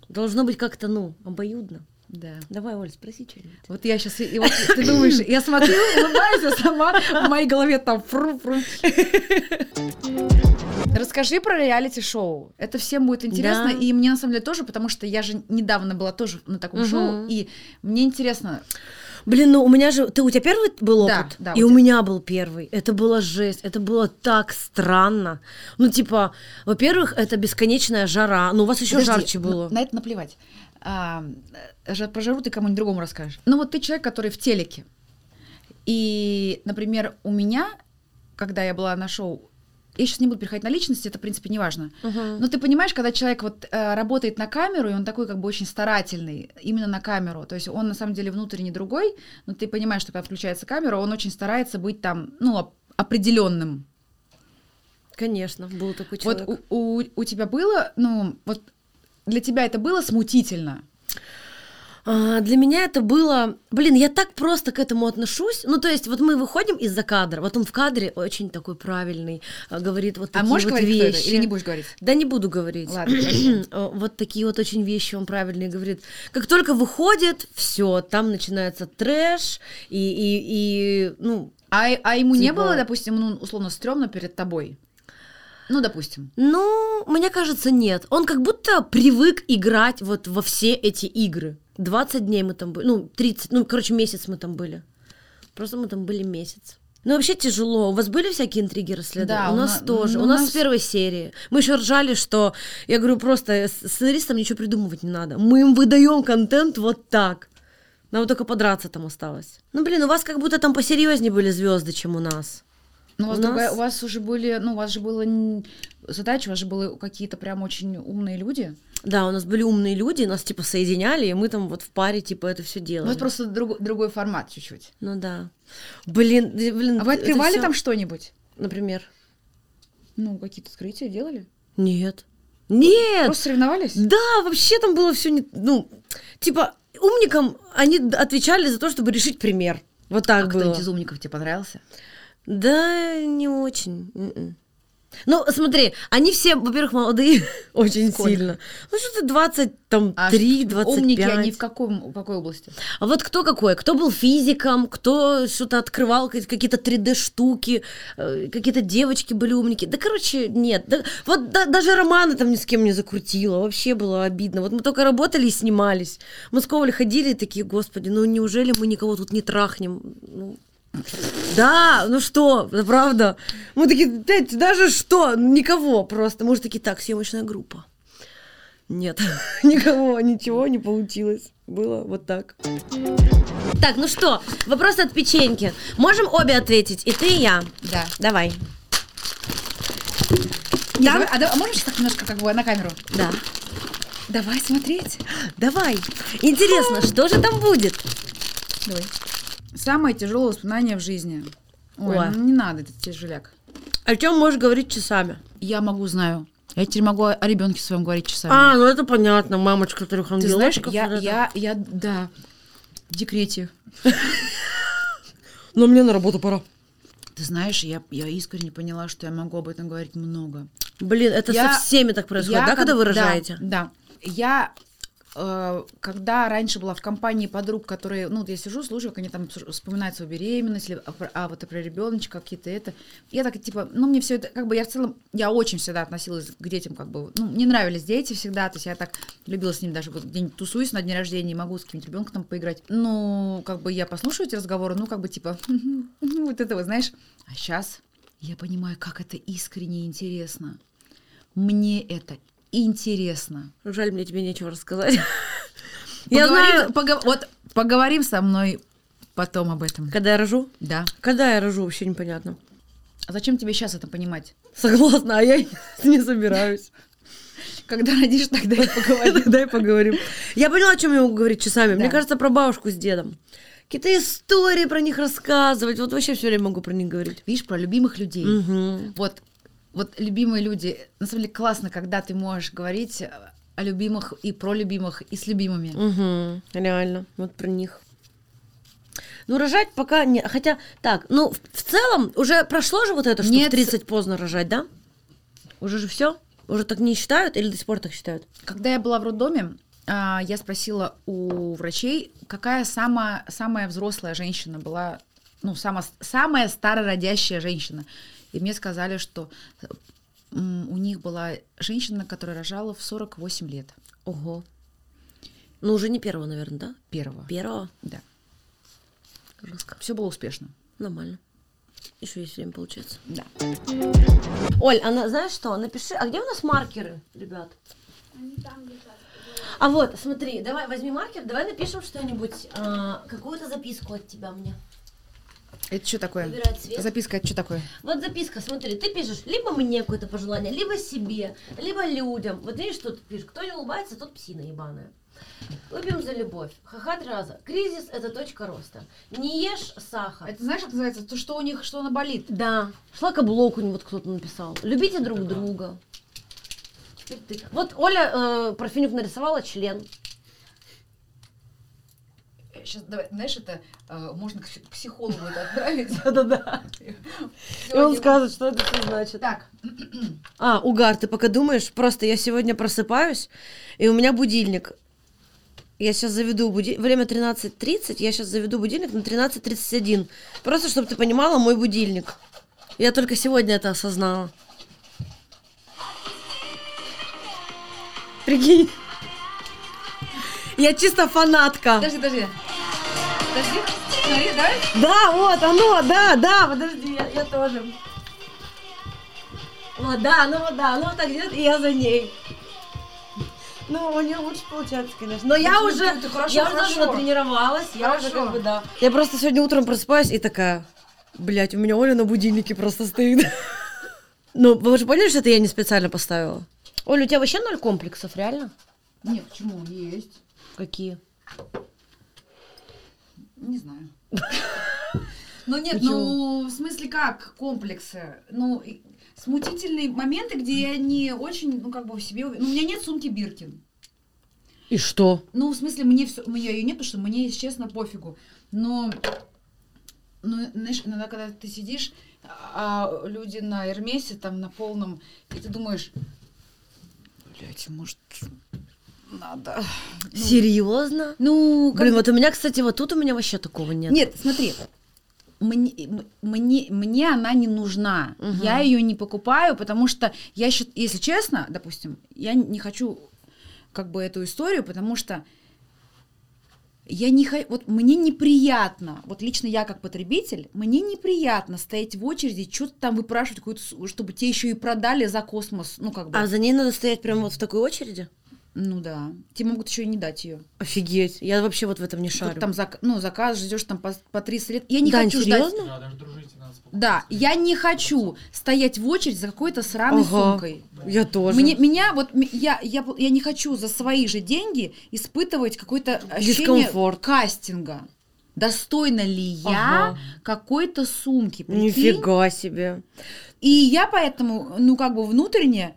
Должно быть как-то, ну, обоюдно. Да. Давай, Оль, спроси что-нибудь. Вот я сейчас, и вот ты думаешь, я смотрю, улыбаюсь, а сама в моей голове там фру-фру. Расскажи про реалити-шоу. Это всем будет интересно, Да. и мне на самом деле тоже, потому что я же недавно была тоже на таком Мгм. шоу, и мне интересно. Блин, ну у меня же... Ты, у тебя первый был Да, опыт? да, И у у меня был первый. Это было жесть. Это было так странно. Ну, типа, во-первых, это бесконечная жара. Ну, у вас еще Подожди, жарче было. На, это наплевать. А, э, про жару ты кому-нибудь другому расскажешь. Ну вот ты человек, который в телеке. И, например, у меня, когда я была на шоу, я сейчас не буду переходить на личности, это, в принципе, не важно. Мгм. Но ты понимаешь, когда человек вот э, работает на камеру, и он такой как бы очень старательный именно на камеру, то есть он на самом деле внутренне другой, но ты понимаешь, что когда включается камера, он очень старается быть там, ну, оп- определенным. Конечно, был такой Вот человек. у, у, у тебя было, ну, вот для тебя это было смутительно? А, Для меня это было... Блин, я так просто к этому отношусь. Ну, то есть, вот мы выходим из-за кадра, вот он в кадре очень такой правильный, а, говорит вот А такие можешь вот говорить, вещи. или не будешь говорить? Да не буду говорить. Ладно, [CLEARS THROAT] Вот такие вот очень вещи он правильные говорит. Как только выходит, все, там начинается трэш, и, и, и ну, А, а ему не Типа- было, допустим, ну, условно, стрёмно перед тобой? Ну, допустим. ну, мне кажется, нет. Он как будто привык играть вот во все эти игры. 20 дней мы там были, ну, 30, ну, короче, месяц мы там были. Просто мы там были месяц. Ну, вообще тяжело. У вас были всякие интриги расследования? Да, у у нас на- тоже. ну, у нас нас- с первой серии. Мы еще ржали, что я говорю, просто сценаристам ничего придумывать не надо. Мы им выдаем контент вот так. Нам только подраться там осталось. Ну, блин, у вас как будто там посерьезнее были звезды, чем у нас. Ну, у вас, У другая- нас- у вас уже были, ну, у вас же было задача, у вас же были какие-то прям очень умные люди. Да, у нас были умные люди, нас типа соединяли, и мы там вот в паре типа это все делали. вас просто друг- другой формат чуть-чуть. Ну да. Блин, да, блин. А вы это открывали всё- там что-нибудь? Например? Ну, какие-то открытия делали? Нет. Нет! Просто соревновались? Да, вообще там было все не... Ну, типа, умникам они отвечали за то, чтобы решить пример. Вот так А было. кто-нибудь из умников тебе понравился? Да, не очень. М-м. Ну, смотри, они все, во-первых, молодые [LAUGHS] очень Сколько? сильно. Ну, что-то 20, там, А 3, ш- 25. Умники, они в, каком, в какой области? А вот кто какой? Кто был физиком, кто что-то открывал, ка- какие-то 3D-штуки, э, какие-то девочки были умники. Да, короче, нет. Да- вот да- даже романы там ни с кем не закрутила. Вообще было обидно. Вот мы только работали и снимались. Мы с Коваль ходили и такие, господи, ну неужели мы никого тут не трахнем? Ну, да, ну что, да правда. Мы такие, блядь, даже что? Никого просто. Мы же такие, так, съемочная группа. Нет, [LAUGHS] никого, ничего не получилось. Было вот так. Так, ну что, вопрос от печеньки. Можем обе ответить, и ты, и я. Да. Давай. Не, давай- а, а можешь так немножко как бы на камеру? Да. Давай смотреть. Давай. Интересно, что же там будет? Давай. Самое тяжелое воспоминание в жизни. Ой, Ой. ну не надо, это тяжеляк. О чем можешь говорить часами? Я могу, знаю. Я теперь могу о ребенке своем говорить часами. А, ну это понятно, мамочка трех Ты знаешь, ангелочков. я, я, я, да, в декрете. [LAUGHS] Но мне на работу пора. Ты знаешь, я, я искренне поняла, что я могу об этом говорить много. Блин, это Я- со всеми так происходит, Я да, когда как- вы рожаете? Да, да. Я, когда раньше была в компании подруг, которые, ну, я сижу, слушаю, как они там вс- вспоминают свою беременность, или, а, а вот и про ребеночка какие-то это. Я так, типа, ну, мне все это, как бы я в целом, я очень всегда относилась к детям, как бы, ну, мне нравились дети всегда, то есть я так любила с ними даже вот где-нибудь тусуюсь на дне рождения, могу с каким-нибудь ребенком там поиграть. Ну, как бы я послушаю эти разговоры, ну, как бы, типа, [LAUGHS] вот это вот, знаешь. А сейчас я понимаю, как это искренне интересно. Мне это интересно. Жаль, мне тебе нечего рассказать. [LAUGHS] Я знаю, вот поговорим со мной потом об этом. когда я рожу. Да. Когда я рожу, вообще непонятно. А зачем тебе сейчас это понимать? Согласна, а я [LAUGHS] не собираюсь. Когда родишь, тогда и поговорим. [LAUGHS] Дай поговорим. Я поняла, о чем я могу говорить часами. Мне кажется, про бабушку с дедом. Какие-то истории про них рассказывать. Вот вообще все время могу про них говорить. Видишь, про любимых людей. Вот, вот любимые люди. На самом деле классно, когда ты можешь говорить о любимых и про любимых, и с любимыми. Мгм. Реально, вот про них. Ну, рожать пока не... Хотя, так, ну, в, в целом, уже прошло же вот это, что Нет. в 30 поздно рожать, да? Уже же все? Уже так не считают или до сих пор так считают? Когда я была в роддоме, а, я спросила у врачей, какая самая, самая взрослая женщина была, ну, сама, самая старородящая женщина. И мне сказали, что у них была женщина, которая рожала в 48 лет. Ого. Ну, уже не первого, наверное, да? Первого. Первого? Да. Жестко. Все было успешно. Нормально. Еще есть время, получается. Да. Оль, а на- знаешь что? Напиши, а где у нас маркеры, ребят? А вот, смотри, давай возьми маркер, давай напишем что-нибудь, а, какую-то записку от тебя мне. Это что такое? Цвет. Записка, это что такое? Вот записка, смотри, ты пишешь либо мне какое-то пожелание, либо себе, либо людям. Вот видишь, что ты пишешь? Кто не улыбается, тот псина ебаная. Выпьем за любовь. Ха-ха три раза. Кризис – это точка роста. Не ешь сахар. Это знаешь, как называется? То, что у них, что она болит. Да. Шлакоблок у него вот кто-то написал. Любите друг друга. Теперь ты. Вот Оля э, Парфенюк нарисовала член. Сейчас, давай, знаешь, это э, можно к психологу это отправить. [LAUGHS] Да-да-да. И он скажет, что это все значит. Так, А, угар, ты пока думаешь, просто я сегодня просыпаюсь, и у меня будильник. Я сейчас заведу будильник, время 13.30, я сейчас заведу будильник на 13.31. Просто, чтобы ты понимала, мой будильник. Я только сегодня это осознала. Прикинь. Я чисто фанатка. подожди, подожди. Подожди, смотри, давай. Да, вот оно, да, да, подожди, я, я тоже. Вот, да, ну вот, да, ну вот так идет, и я за ней. Ну, у нее лучше получается, конечно. Но я Ну, уже, ты- ты хорошо, я уже хорошо. тоже натренировалась, я уже Хорошо. как бы, да. Я просто сегодня утром просыпаюсь и такая, блядь, у меня Оля на будильнике просто стоит. [LAUGHS] Ну, вы же поняли, что это я не специально поставила? Оля, у тебя вообще ноль комплексов, реально? Нет, почему? Есть. Какие? Не знаю. [LAUGHS] Ну нет, Почему? ну в смысле как комплексы? Ну смутительные моменты, где я не очень, ну как бы в себе, ну у меня нет сумки Биркин. И что? Ну в смысле мне все, у меня ее нет, потому что мне если честно пофигу. Но, ну знаешь, иногда когда ты сидишь, а люди на Эрмесе там на полном, и ты думаешь, блять, может надо. Ну, Серьезно? Ну, как Блин, вот у меня, кстати, вот тут у меня вообще такого нет. Нет, смотри. Мне, мне, мне она не нужна. Мгм. Я ее не покупаю, потому что я считаю, если честно, допустим, я не хочу как бы эту историю, потому что я не хочу, вот мне неприятно, вот лично я как потребитель, мне неприятно стоять в очереди, что-то там выпрашивать, чтобы те еще и продали за космос, ну как бы, А за ней надо стоять прямо вот в такой очереди? Ну да, тебе могут еще и не дать ее. Офигеть, я вообще вот в этом не шарю. Там зак- ну заказ ждешь там по, по 30 лет, я не Дань, хочу ждать. серьезно? Да, даже дружите надо Да, я не хочу стоять в очередь за какой-то сраной Ага. сумкой. Я тоже. Мне, меня вот я, я, я не хочу за свои же деньги испытывать ощущение Дискомфорт. кастинга. Достойна ли я Ага. какой-то сумки? прикинь? Нифига себе. И я поэтому, ну как бы внутренне,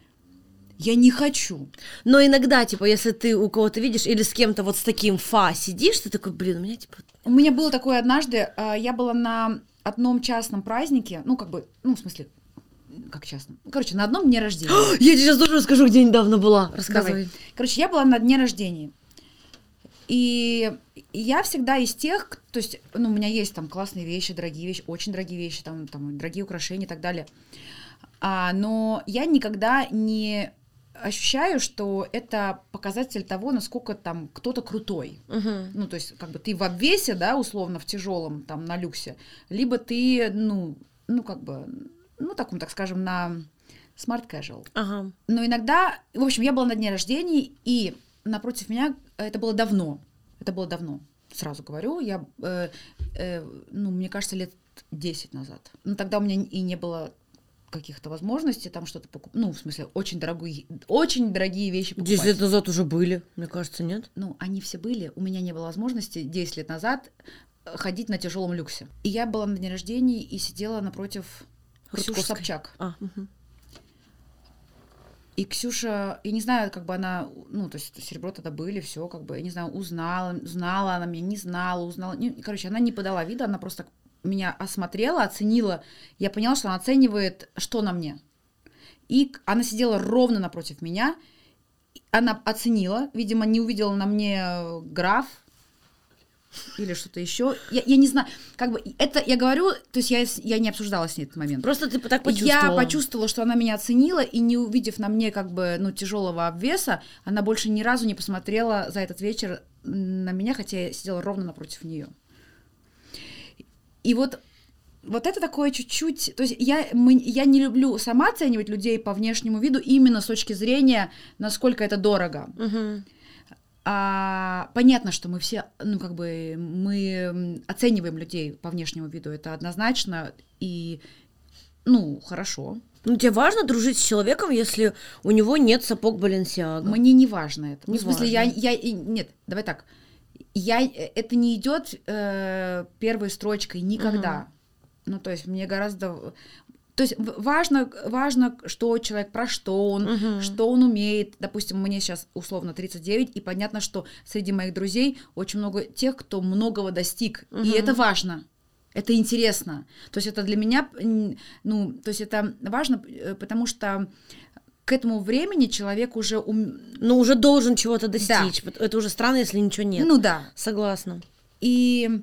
я не хочу. Но иногда, типа, если ты у кого-то видишь или с кем-то вот с таким фа сидишь, ты такой, блин, у меня типа... У меня было такое однажды, а, я была на одном частном празднике, ну как бы, ну в смысле, как частном, короче, на одном дне рождения. [GASPS] Я тебе сейчас тоже расскажу, где недавно была. Рассказывай. Давай. Короче, я была на дне рождения. И я всегда из тех, то есть, ну, у меня есть там классные вещи, дорогие вещи, очень дорогие вещи, там, там дорогие украшения и так далее. А, но я никогда не ощущаю, что это показатель того, насколько там кто-то крутой. Мгм. Ну, то есть, как бы ты в обвесе, да, условно, в тяжелом, там, на люксе, либо ты, ну, ну, как бы, ну, таком, так скажем, на smart casual. Ага. Но иногда, в общем, я была на дне рождения, и напротив меня, это было давно, это было давно, сразу говорю, я, э, э, ну, мне кажется, лет 10 назад. Ну, тогда у меня и не было каких-то возможностей там что-то покупать, ну, в смысле, очень дорогие, очень дорогие вещи покупать. 10 лет назад уже были, мне кажется, нет? Ну, они все были, у меня не было возможности 10 лет назад э, ходить на тяжелом люксе. И я была на дне рождения и сидела напротив Ксюши. Собчак. А, мгм. И Ксюша, я не знаю, как бы она, ну, то есть серебро тогда были, все, как бы, я не знаю, узнала, знала она меня, не знала, узнала. Не- короче, она не подала вида, она просто меня осмотрела, оценила. Я поняла, что она оценивает, что на мне. И она сидела ровно напротив меня. Она оценила, видимо, не увидела на мне э, граф или что-то еще. Я, я не знаю, как бы это я говорю, то есть я, я не обсуждала с ней этот момент. Просто ты так почувствовала. Я почувствовала, что она меня оценила, и не увидев на мне как бы, ну, тяжелого обвеса, она больше ни разу не посмотрела за этот вечер на меня, хотя я сидела ровно напротив нее. И вот вот это такое чуть-чуть... То есть я, мы, я не люблю сама оценивать людей по внешнему виду именно с точки зрения, насколько это дорого. Мгм. А, понятно, что мы все, ну, как бы, мы оцениваем людей по внешнему виду, это однозначно, и, ну, хорошо. Ну, тебе важно дружить с человеком, если у него нет сапог Баленсиага? Мне не важно это. Не ну, в смысле, я, важно. я, и- нет, давай так. Я, это не идет э, первой строчкой никогда. Ну, то есть мне гораздо... То есть важно, важно, что человек, про что он, Мгм. что он умеет. Допустим, мне сейчас условно 39, и понятно, что среди моих друзей очень много тех, кто многого достиг. И Мгм. это важно. Это интересно. То есть это для меня, ну, то есть это важно, э, потому что к этому времени человек уже ум- Ну, уже должен чего-то достичь. Это уже странно, если ничего нет. Ну да. Согласна. И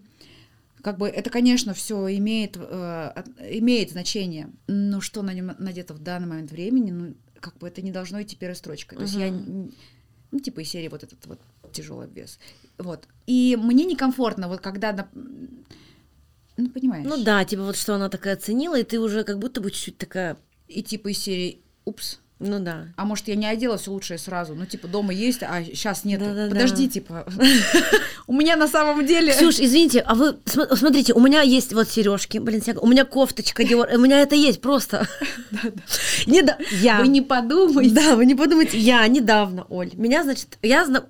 как бы это, конечно, все имеет, э, имеет значение. Но что на нем надето в данный момент времени, ну, как бы это не должно идти первой строчкой. То есть я, ну, типа из серии вот этот вот тяжелый вес. Вот. И мне некомфортно, вот когда, ну, понимаешь? Ну да, типа вот что она такая оценила, и ты уже как будто бы чуть-чуть такая, И типа из серии, упс, ну да. а может я не одела все лучшее сразу, ну типа дома есть, а сейчас нет. Да-да-да. Подожди, типа, [LAUGHS] у меня на самом деле... Ксюш, извините, а вы см- смотрите, у меня есть вот сережки, блин, у меня кофточка, у меня это есть просто. [LAUGHS] Не да, я. Вы не подумайте. Да, вы не подумайте, я недавно, Оль, меня, значит, я зна...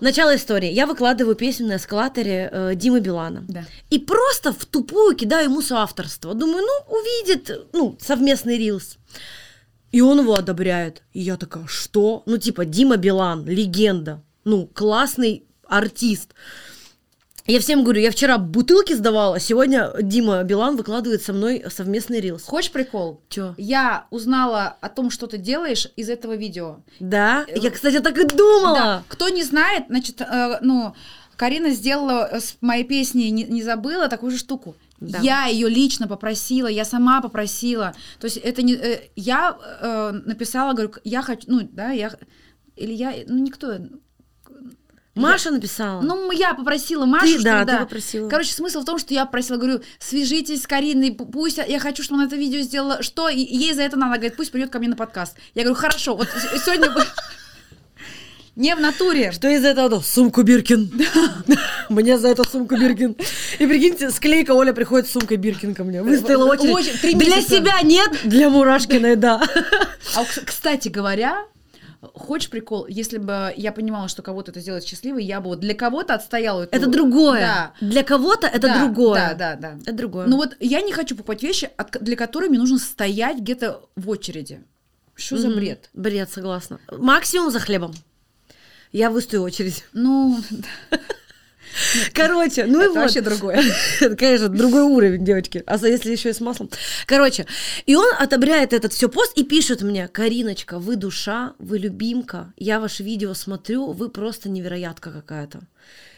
Начало истории. Я выкладываю песню на эскалаторе э, Димы Билана. Да. И просто в тупую кидаю ему соавторство. Думаю, ну, увидит, ну, совместный рилс. И он его одобряет. И я такая, что? Ну, типа, Дима Билан, легенда. Ну, классный артист. Я всем говорю, я вчера бутылки сдавала, сегодня Дима Билан выкладывает со мной совместный рилс. Хочешь прикол? Чё? Я узнала о том, что ты делаешь из этого видео. Да? Я, кстати, так и думала. Да. Кто не знает, значит, э, ну, Карина сделала с моей песней не, не забыла такую же штуку. Да. Я ее лично попросила, я сама попросила. То есть это не э, я э, написала, говорю, я хочу, ну да, я или я, ну никто. Маша написала. Ну, я попросила Машу, Ты, что да, ли, ты попросила. Короче, смысл в том, что я попросила, говорю, свяжитесь с Кариной, пу- пусть, я хочу, чтобы она это видео сделала, что, и ей за это надо, она говорит, пусть придет ко мне на подкаст. Я говорю, хорошо, вот сегодня... Не в натуре. Что из этого? Сумку Биркин. [LAUGHS] Мне за это сумку Биркин. И прикиньте, склейка Оля приходит с сумкой Биркин ко мне. Выстояла очередь. Для себя нет, для Мурашкиной, да. А, кс- кстати говоря, хочешь прикол? Если бы я понимала, что кого-то это сделает счастливой, я бы вот для кого-то отстояла эту... Это другое. Да. Для кого-то это Да, другое. Да, да, да. Это другое. Ну вот я не хочу покупать вещи, для которых мне нужно стоять где-то в очереди. Что за Мгм. бред? Бред, согласна. Максимум за хлебом. Я выстою очередь. Ну, [LAUGHS] Короче, ну и это вот. вообще другое. Это, [LAUGHS] конечно, другой уровень, девочки. А если еще и с маслом. Короче, и он отобряет этот все пост и пишет мне, Кариночка, вы душа, вы любимка, я ваше видео смотрю, вы просто невероятка какая-то.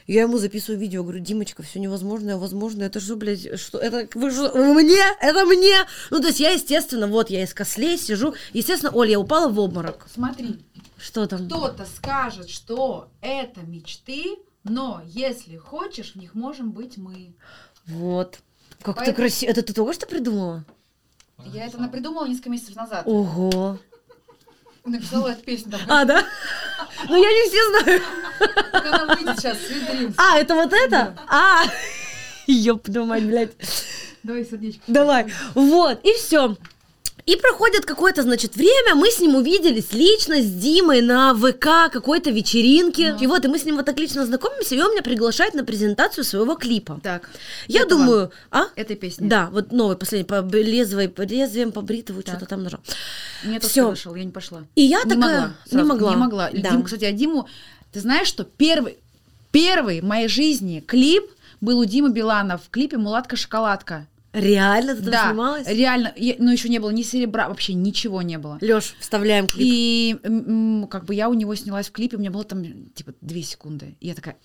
Я ему записываю видео, говорю, Димочка, все невозможное, возможно, это же, блядь, что, это, вы что, мне, это мне. Ну, то есть я, естественно, вот я из кослей сижу, естественно, Оль, я упала в обморок. Смотри, Что там? кто-то скажет, что это мечты, но если хочешь, в них можем быть мы. Вот. Как ты Поэтому- красиво. Это ты только что придумала? Я это придумала несколько месяцев назад. Ого. Написала эту песню там. А, да? Ну, я не все знаю. Как она выйдет сейчас, Sweet. А, это вот это? А, ёб твою мать, блядь. Давай сердечко. Давай. Вот, и все. И проходит какое-то, значит, время, мы с ним увиделись лично с Димой на ВК какой-то вечеринке. И вот, и мы с ним вот так лично знакомимся, и он меня приглашает на презентацию своего клипа. Так, Я этого. думаю, а? этой песни. Да, вот новый, последний, по лезвой, по лезвием, по бритву, что-то там нажал. Мне тоже Всё. вышел, я не пошла. И я не такая... могла. не могла. Не могла. Да. Дим, кстати, а Диму, ты знаешь, что первый, первый в моей жизни клип был у Димы Билана в клипе «Мулатка-шоколадка». Реально ты там да, снималась? реально. Но еще не было ни серебра, вообще ничего не было. Лёш, вставляем клип. И м, как бы я у него снялась в клипе, у меня было там типа две секунды. И я такая,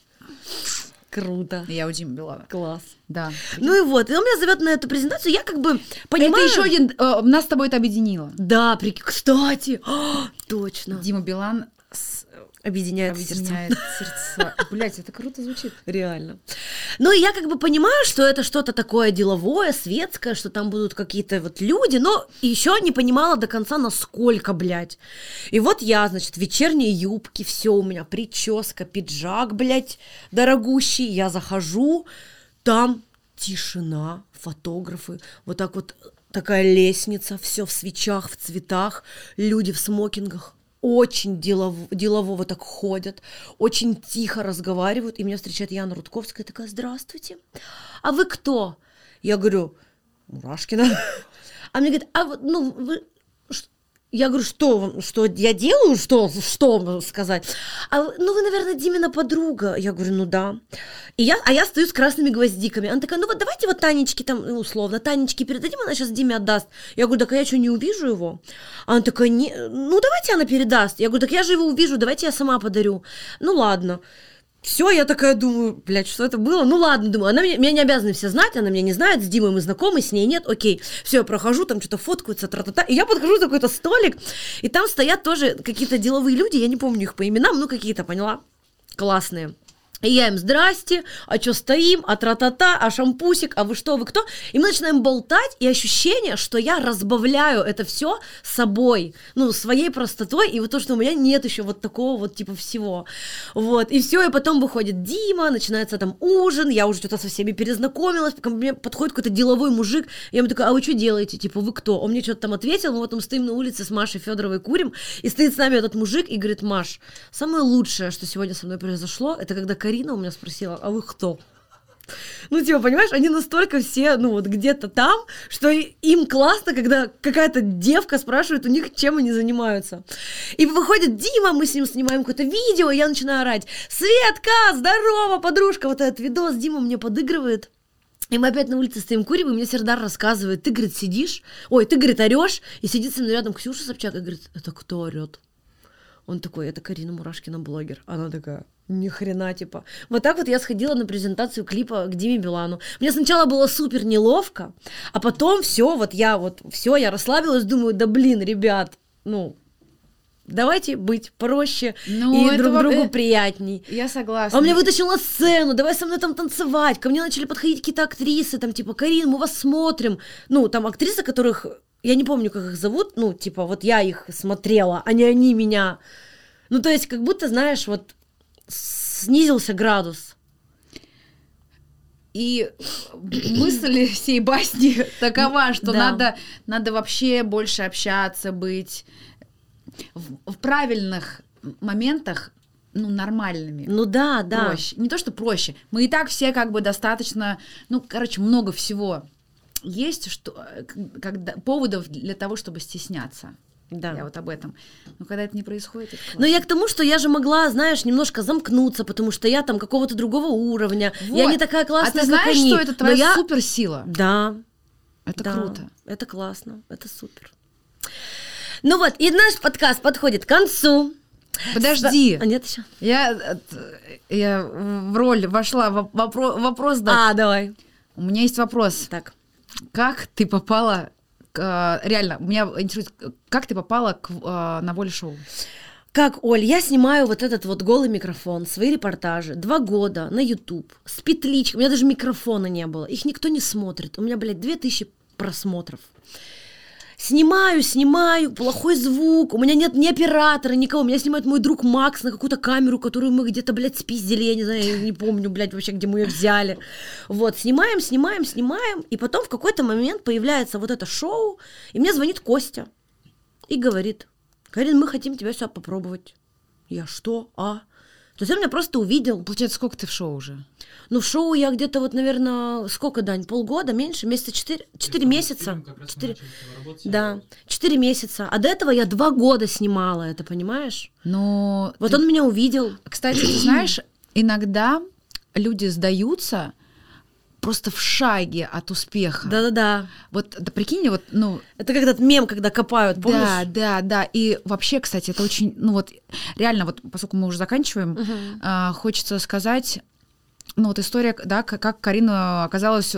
Круто. я у Димы Билана. Класс. Да. Ну и вот, и он меня зовет на эту презентацию, я как бы понимаю... Это еще один, э, нас с тобой это объединило. Да, прик... кстати, а, [GASPS] точно. Дима Билан Объединяет, сердца. объединяет сердца. Блять, это круто звучит. Реально. Ну, и я как бы понимаю, что это что-то такое деловое, светское, что там будут какие-то вот люди, но еще не понимала до конца, насколько, блядь. И вот я, значит, вечерние юбки, все у меня, прическа, пиджак, блядь, дорогущий, я захожу, там тишина, фотографы, вот так вот такая лестница, все в свечах, в цветах, люди в смокингах, очень делово, делового так ходят, очень тихо разговаривают, и меня встречает Яна Рудковская, такая, здравствуйте, а вы кто? Я говорю, Мурашкина. [LAUGHS] А мне говорит, а вот, ну, вы... Я говорю, что, что я делаю, что, что сказать? А, ну, вы, наверное, Димина подруга. Я говорю, ну да. И я, а я стою с красными гвоздиками. Она такая, ну вот давайте вот Танечке там, ну, условно, Танечке передадим, она сейчас Диме отдаст. Я говорю, так а я что, не увижу его? Она такая, не, ну давайте она передаст. Я говорю, так я же его увижу, давайте я сама подарю. Ну ладно. Все, я такая думаю, блядь, что это было? Ну ладно, думаю, она меня, меня не обязаны все знать, она меня не знает, с Димой мы знакомы, с ней нет, окей. Все, я прохожу, там что-то фоткаются, тра-та-та, и я подхожу за какой-то столик, и там стоят тоже какие-то деловые люди, я не помню их по именам, ну какие-то, поняла, классные. И я им, здрасте, а что стоим, а тра-та-та, а шампусик, а вы что, вы кто? И мы начинаем болтать, и ощущение, что я разбавляю это все собой, ну, своей простотой, и вот то, что у меня нет еще вот такого вот типа всего. Вот, и все, и потом выходит Дима, начинается там ужин, я уже что-то со всеми перезнакомилась, ко мне подходит какой-то деловой мужик, я ему такая, а вы что делаете, типа, вы кто? Он мне что-то там ответил, мы вот там стоим на улице с Машей Федоровой курим, и стоит с нами этот мужик и говорит, Маш, самое лучшее, что сегодня со мной произошло, это когда Карина у меня спросила, а вы кто? Ну, типа, понимаешь, они настолько все, ну, вот где-то там, что им классно, когда какая-то девка спрашивает у них, чем они занимаются. И выходит Дима, мы с ним снимаем какое-то видео, я начинаю орать, Светка, здорово, подружка, вот этот видос Дима мне подыгрывает. И мы опять на улице стоим, курим, и мне Сердар рассказывает, ты, говорит, сидишь, ой, ты, говорит, орешь, и сидит со мной рядом Ксюша Собчак и говорит, это кто орет? Он такой, это Карина Мурашкина, блогер. Она такая, ни хрена, типа. Вот так вот я сходила на презентацию клипа к Диме Билану. Мне сначала было супер неловко, а потом все, вот я вот, все, я расслабилась, думаю, да блин, ребят, ну, давайте быть проще Ну, и друг во- другу э, приятней. Я согласна. А он меня вытащил на сцену, давай со мной там танцевать. Ко мне начали подходить какие-то актрисы, там, типа, Карин, мы вас смотрим. Ну, там актрисы, которых, я не помню, как их зовут, ну, типа, вот я их смотрела, а не они меня. Ну, то есть, как будто, знаешь, вот снизился градус. И мысль всей басни такова, что Да. надо, надо вообще больше общаться, быть в, в правильных моментах, ну, нормальными. Ну да, да. проще. Не то, что проще. Мы и так все как бы достаточно, ну, короче, много всего есть, что, э, когда, поводов для того, чтобы стесняться. Да. Я вот об этом. Но когда это не происходит, это Но я к тому, что я же могла, знаешь, немножко замкнуться, потому что я там какого-то другого уровня. Я Вот. не такая классная, А ты знаешь, они. что это Но твоя я- суперсила? Да. Это да, круто. Это классно. Это супер. Ну вот, и наш подкаст подходит к концу. Подожди. А нет еще? Я, э, я в роль вошла. Воп- вопро- вопрос, да. А, давай. У меня есть вопрос. Так. Как ты попала... э, реально, меня интересует, как ты попала к, э, на воле шоу? Как, Оль, я снимаю вот этот вот голый микрофон, свои репортажи, два года на YouTube, с петличкой, у меня даже микрофона не было, их никто не смотрит, у меня, блядь, 2000 просмотров. Снимаю, снимаю, плохой звук, у меня нет ни оператора, никого, меня снимает мой друг Макс на какую-то камеру, которую мы где-то, блядь, спиздили, я не знаю, я не помню, блядь, вообще, где мы ее взяли. Вот, снимаем, снимаем, снимаем, и потом в какой-то момент появляется вот это шоу, и мне звонит Костя и говорит, Карин, мы хотим тебя сюда попробовать. Я что? А? То есть он меня просто увидел. Получается, сколько ты в шоу уже? Ну, в шоу я где-то вот, наверное, сколько, Дань, полгода, меньше, месяца четыре, четыре месяца. Четыре, да, четыре месяца. А до этого я два года снимала это, понимаешь? Но Вот ты- он меня увидел. Кстати, ты знаешь, иногда люди сдаются просто в шаге от успеха. Да-да-да. Вот да, прикинь, вот, ну, Это как этот мем, когда копают, помнишь? да, да, да. И вообще, кстати, это очень, ну вот, реально, вот, поскольку мы уже заканчиваем, а, хочется сказать, ну вот история, да, как, как Карина оказалась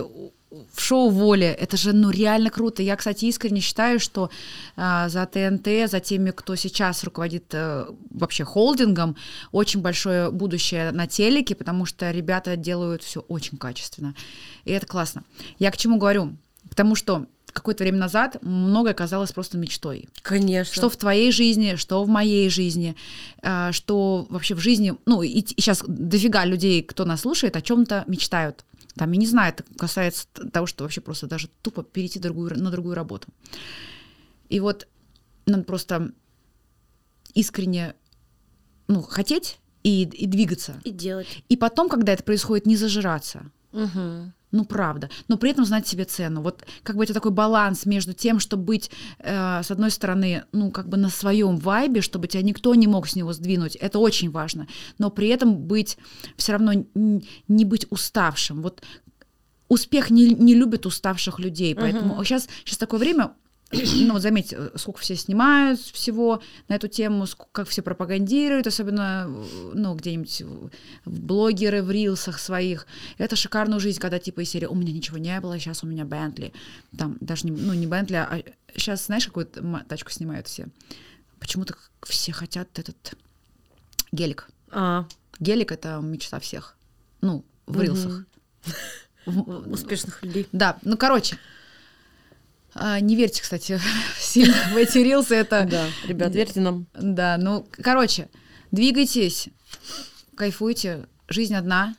в шоу «Воля», это же, ну, реально круто. Я, кстати, искренне считаю, что а, за ТНТ, за теми, кто сейчас руководит э, вообще холдингом, очень большое будущее на телеке, потому что ребята делают все очень качественно. И это классно. Я к чему говорю? К тому, что какое-то время назад многое казалось просто мечтой. Конечно. Что в твоей жизни, что в моей жизни, а, что вообще в жизни, ну и, сейчас дофига людей, кто нас слушает, о чем-то мечтают. Там, я не знаю, это касается того, что вообще просто даже тупо перейти другую, на другую работу. И вот надо просто искренне ну, хотеть и, и двигаться. И делать. И потом, когда это происходит, не зажираться. Мгм. Ну, правда. Но при этом знать себе цену. Вот как бы это такой баланс между тем, чтобы быть, э, с одной стороны, ну, как бы на своем вайбе, чтобы тебя никто не мог с него сдвинуть. Это очень важно. Но при этом быть все равно не быть уставшим. Вот успех не, не любит уставших людей. Поэтому сейчас, сейчас такое время, [CLEARS THROAT] ну вот заметьте, э, сколько все снимают всего на эту тему, как все пропагандируют, особенно э, ну, где-нибудь в- блогеры в рилсах своих. Это шикарная жизнь, когда типа из серии «У меня ничего не было, сейчас у меня Бентли». Там даже, не, ну не Бентли, а сейчас знаешь, какую тачку снимают все? Почему-то все хотят этот гелик. А, Гелик — это мечта всех. Ну, в рилсах. [LAUGHS] Успешных людей. да, ну, короче, а, не верьте, кстати, сильно в эти рилсы, это... Да, ребят, верьте нам. Да, ну, короче, двигайтесь, кайфуйте, жизнь одна,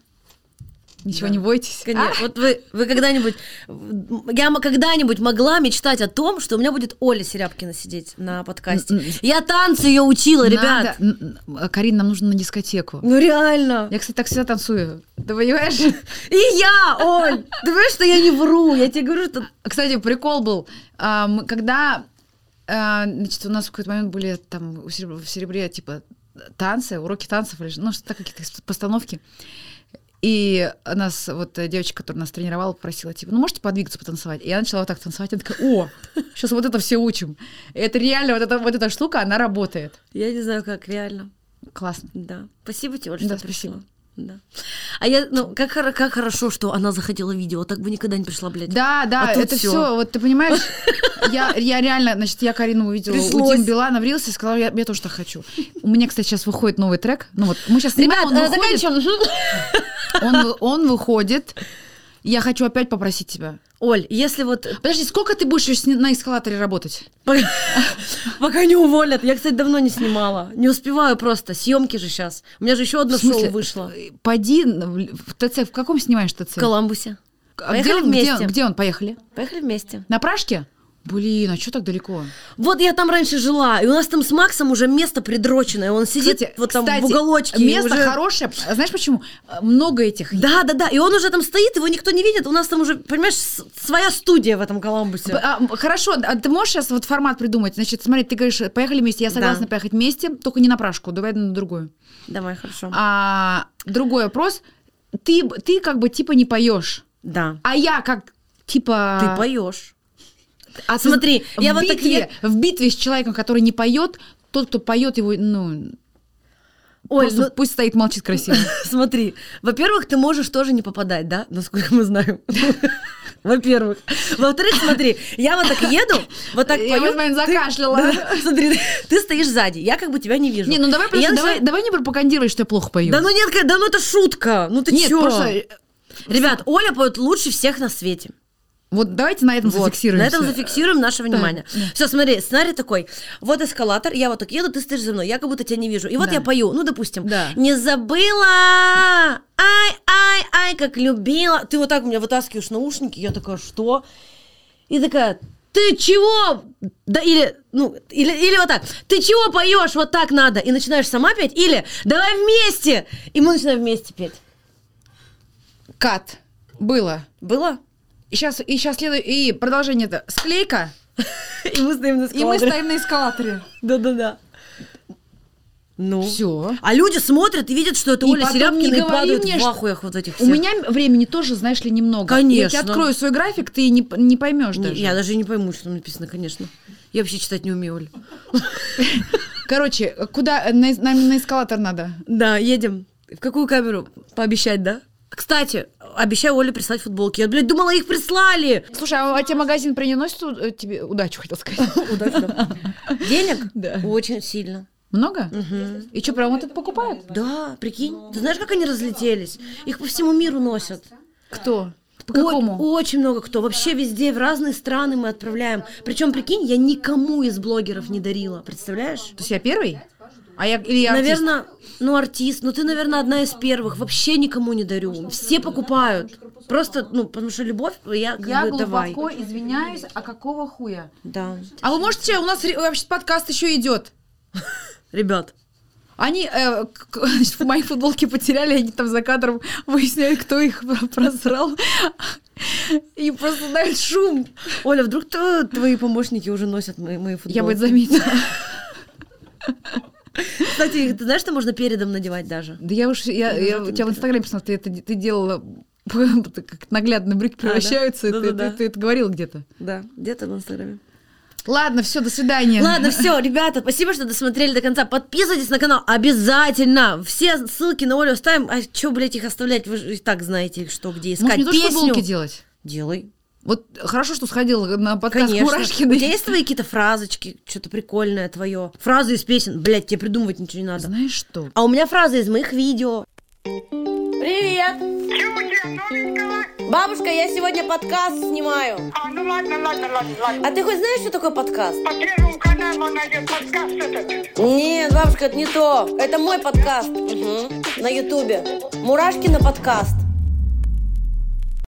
ничего Да. не бойтесь. Конечно. Вот вы, вы когда-нибудь... Я когда-нибудь могла мечтать о том, что у меня будет Оля Серябкина сидеть на подкасте. Я танцы ее учила, ребят. Надо- Карин, нам нужно на дискотеку. Ну реально. Я, кстати, так всегда танцую. Ты понимаешь? И я, Оль. Ты понимаешь, что я не вру? Я тебе говорю, что... Кстати, прикол был, а, когда, а, значит, у нас в какой-то момент были там в Серебре, типа, танцы, уроки танцев, или, ну, что-то какие-то постановки. И нас, вот э, девочка, которая нас тренировала, попросила, типа, ну, можете подвигаться, потанцевать? И я начала вот так танцевать, я такая, о, сейчас вот это все учим. И это реально, вот эта, вот эта штука, она работает. Я не знаю, как реально. Классно. Да. Спасибо тебе, Оль, что Да, пришла. Да. А я, ну, как, как хорошо, что она захотела видео, так бы никогда не пришла, блядь. Да, да, А это всё. все. Вот ты понимаешь, я, я реально, значит, я Карину увидела у Пришлось. Димы Билана в Рилсе и сказала, я, я тоже так хочу. У меня, кстати, сейчас выходит новый трек. Ну вот, мы сейчас снимаем, Ребят, он э, выходит, заканчиваем. он, он выходит, Я хочу опять попросить тебя. Оль, если вот Подожди, сколько ты будешь на эскалаторе работать? [LAUGHS] пока, не уволят, я, кстати, давно не снимала, не успеваю просто, съемки же сейчас. У меня же еще одно шоу вышло Пойди в ТЦ. В каком снимаешь ТЦ? в Коламбусе. А Поехали где, где, вместе. он- где он? Поехали. Поехали вместе. На Пражке? Блин, а что так далеко? Вот я там раньше жила, и у нас там с Максом уже место придроченное. Он сидит Кстати, вот там кстати, в уголочке. Место уже- хорошее. А Знаешь почему? А, Много этих. Да, да, да. И он уже там стоит, его никто не видит. У нас там уже, понимаешь, своя студия в этом Коламбусе. А, хорошо, а ты можешь сейчас вот формат придумать? Значит, смотри, ты говоришь, поехали вместе, я согласна Да. поехать вместе, только не на Пражку, давай на другую. Давай, хорошо. А другой вопрос. Ты, ты как бы типа не поешь, Да. а я как типа... Ты поешь. А ты Смотри, в я вот так битве, в битве с человеком, который не поет, тот, кто поет его, ну, Ой, просто ну, пусть стоит, молчит красиво. [LAUGHS] смотри. Во-первых, ты можешь тоже не попадать, да? Насколько мы знаем. [LAUGHS] Во-первых. Во-вторых, смотри, я вот так еду, вот так Я пою. ты- закашляла. Да, Смотри, ты стоишь сзади, я как бы тебя не вижу. Не, ну давай просто, я давай, не пропагандируй, что я плохо пою. Да ну нет, да ну это шутка. Ну ты Нет, чё? просто... Ребят, Оля поет лучше всех на свете. Вот давайте на этом Вот, зафиксируем. На этом зафиксируем наше внимание. да. Все, смотри, сценарий такой. Вот эскалатор, я вот так еду, ты стоишь за мной, я как будто тебя не вижу. И вот Да. я пою, ну, допустим. Да. Не забыла, ай, ай, ай, как любила. Ты вот так у меня вытаскиваешь наушники, я такая, что? И такая, ты чего? Да или, ну, или, или вот так, ты чего поешь, вот так надо, и начинаешь сама петь, или давай вместе, и мы начинаем вместе петь. Кат. Было. Было? И сейчас, и сейчас следует, и продолжение это склейка, [LAUGHS] И мы стоим на и мы эскалаторе. стоим на эскалаторе. Да-да-да. Ну. Все. А люди смотрят и видят, что это И Оля Серябкина и падают мне, в ахуях вот этих У всех. меня времени тоже, знаешь ли, немного. Конечно. Я тебе открою свой график, ты не, не поймешь даже. Я даже не пойму, что там написано, конечно. Я вообще читать не умею, Оль. [LAUGHS] Короче, куда э, на, нам на эскалатор надо? Да, едем. В какую камеру? Пообещать, да? Кстати, обещаю Оле прислать футболки. Я, блядь, думала, их прислали. Слушай, а, а тебе магазин приносит у- э, тебе удачу, хотел сказать. [LAUGHS] Удачно. Денег? Да. Очень сильно. Много? И что, прям вот это покупают? Да, прикинь. Ты знаешь, как они разлетелись? Их по всему миру носят. Кто? По О- какому? очень много кто. Вообще везде, в разные страны мы отправляем. Причем, прикинь, я никому из блогеров не дарила. Представляешь? То есть я первый? А я или я артист? Наверное, ну артист, ну ты, наверное, одна из первых. Вообще никому не дарю. Все покупают. Просто, ну, потому что любовь, я как Я бы давай. глубоко извиняюсь, а какого хуя? Да. А вы можете, у нас вообще подкаст еще идет. [LAUGHS] Ребят, Они э, значит, [LAUGHS] мои футболки потеряли, они там за кадром выясняют, кто их про- просрал. И просто дают шум. Оля, вдруг твои помощники уже носят мои, мои футболки? Я бы это заметила. [LAUGHS] Кстати, ты знаешь, что можно передом надевать даже? Да я уж, я, я у тебя в инстаграме посмотрела, ты, это, ты делала [LAUGHS] как наглядно брюки да? превращаются, это- Да-да-да. ты, ты это говорила где-то. Да, где-то в Инстаграме. Ладно, все, до свидания. Ладно, [LAUGHS] все, ребята, спасибо, что досмотрели до конца. Подписывайтесь на канал обязательно. Все ссылки на Олю оставим. А что, блядь, их оставлять? Вы же и так знаете, что где искать. Может, не то, что футболки делать? Делай. Вот хорошо, что сходила на подкаст Конечно. У Мурашкиной. тебя есть твои какие-то фразочки, что-то прикольное твое? Фразы из песен. Блядь, тебе придумывать ничего не надо. Знаешь что? А у меня фразы из моих видео. Привет! Чего? Бабушка, я сегодня подкаст снимаю. А, ну ладно, ладно, ладно, ладно. А ты хоть знаешь, что такое подкаст? По первому каналу найдет подкаст этот. Нет, бабушка, это не то. Это мой подкаст. На ютубе. Мурашкина подкаст.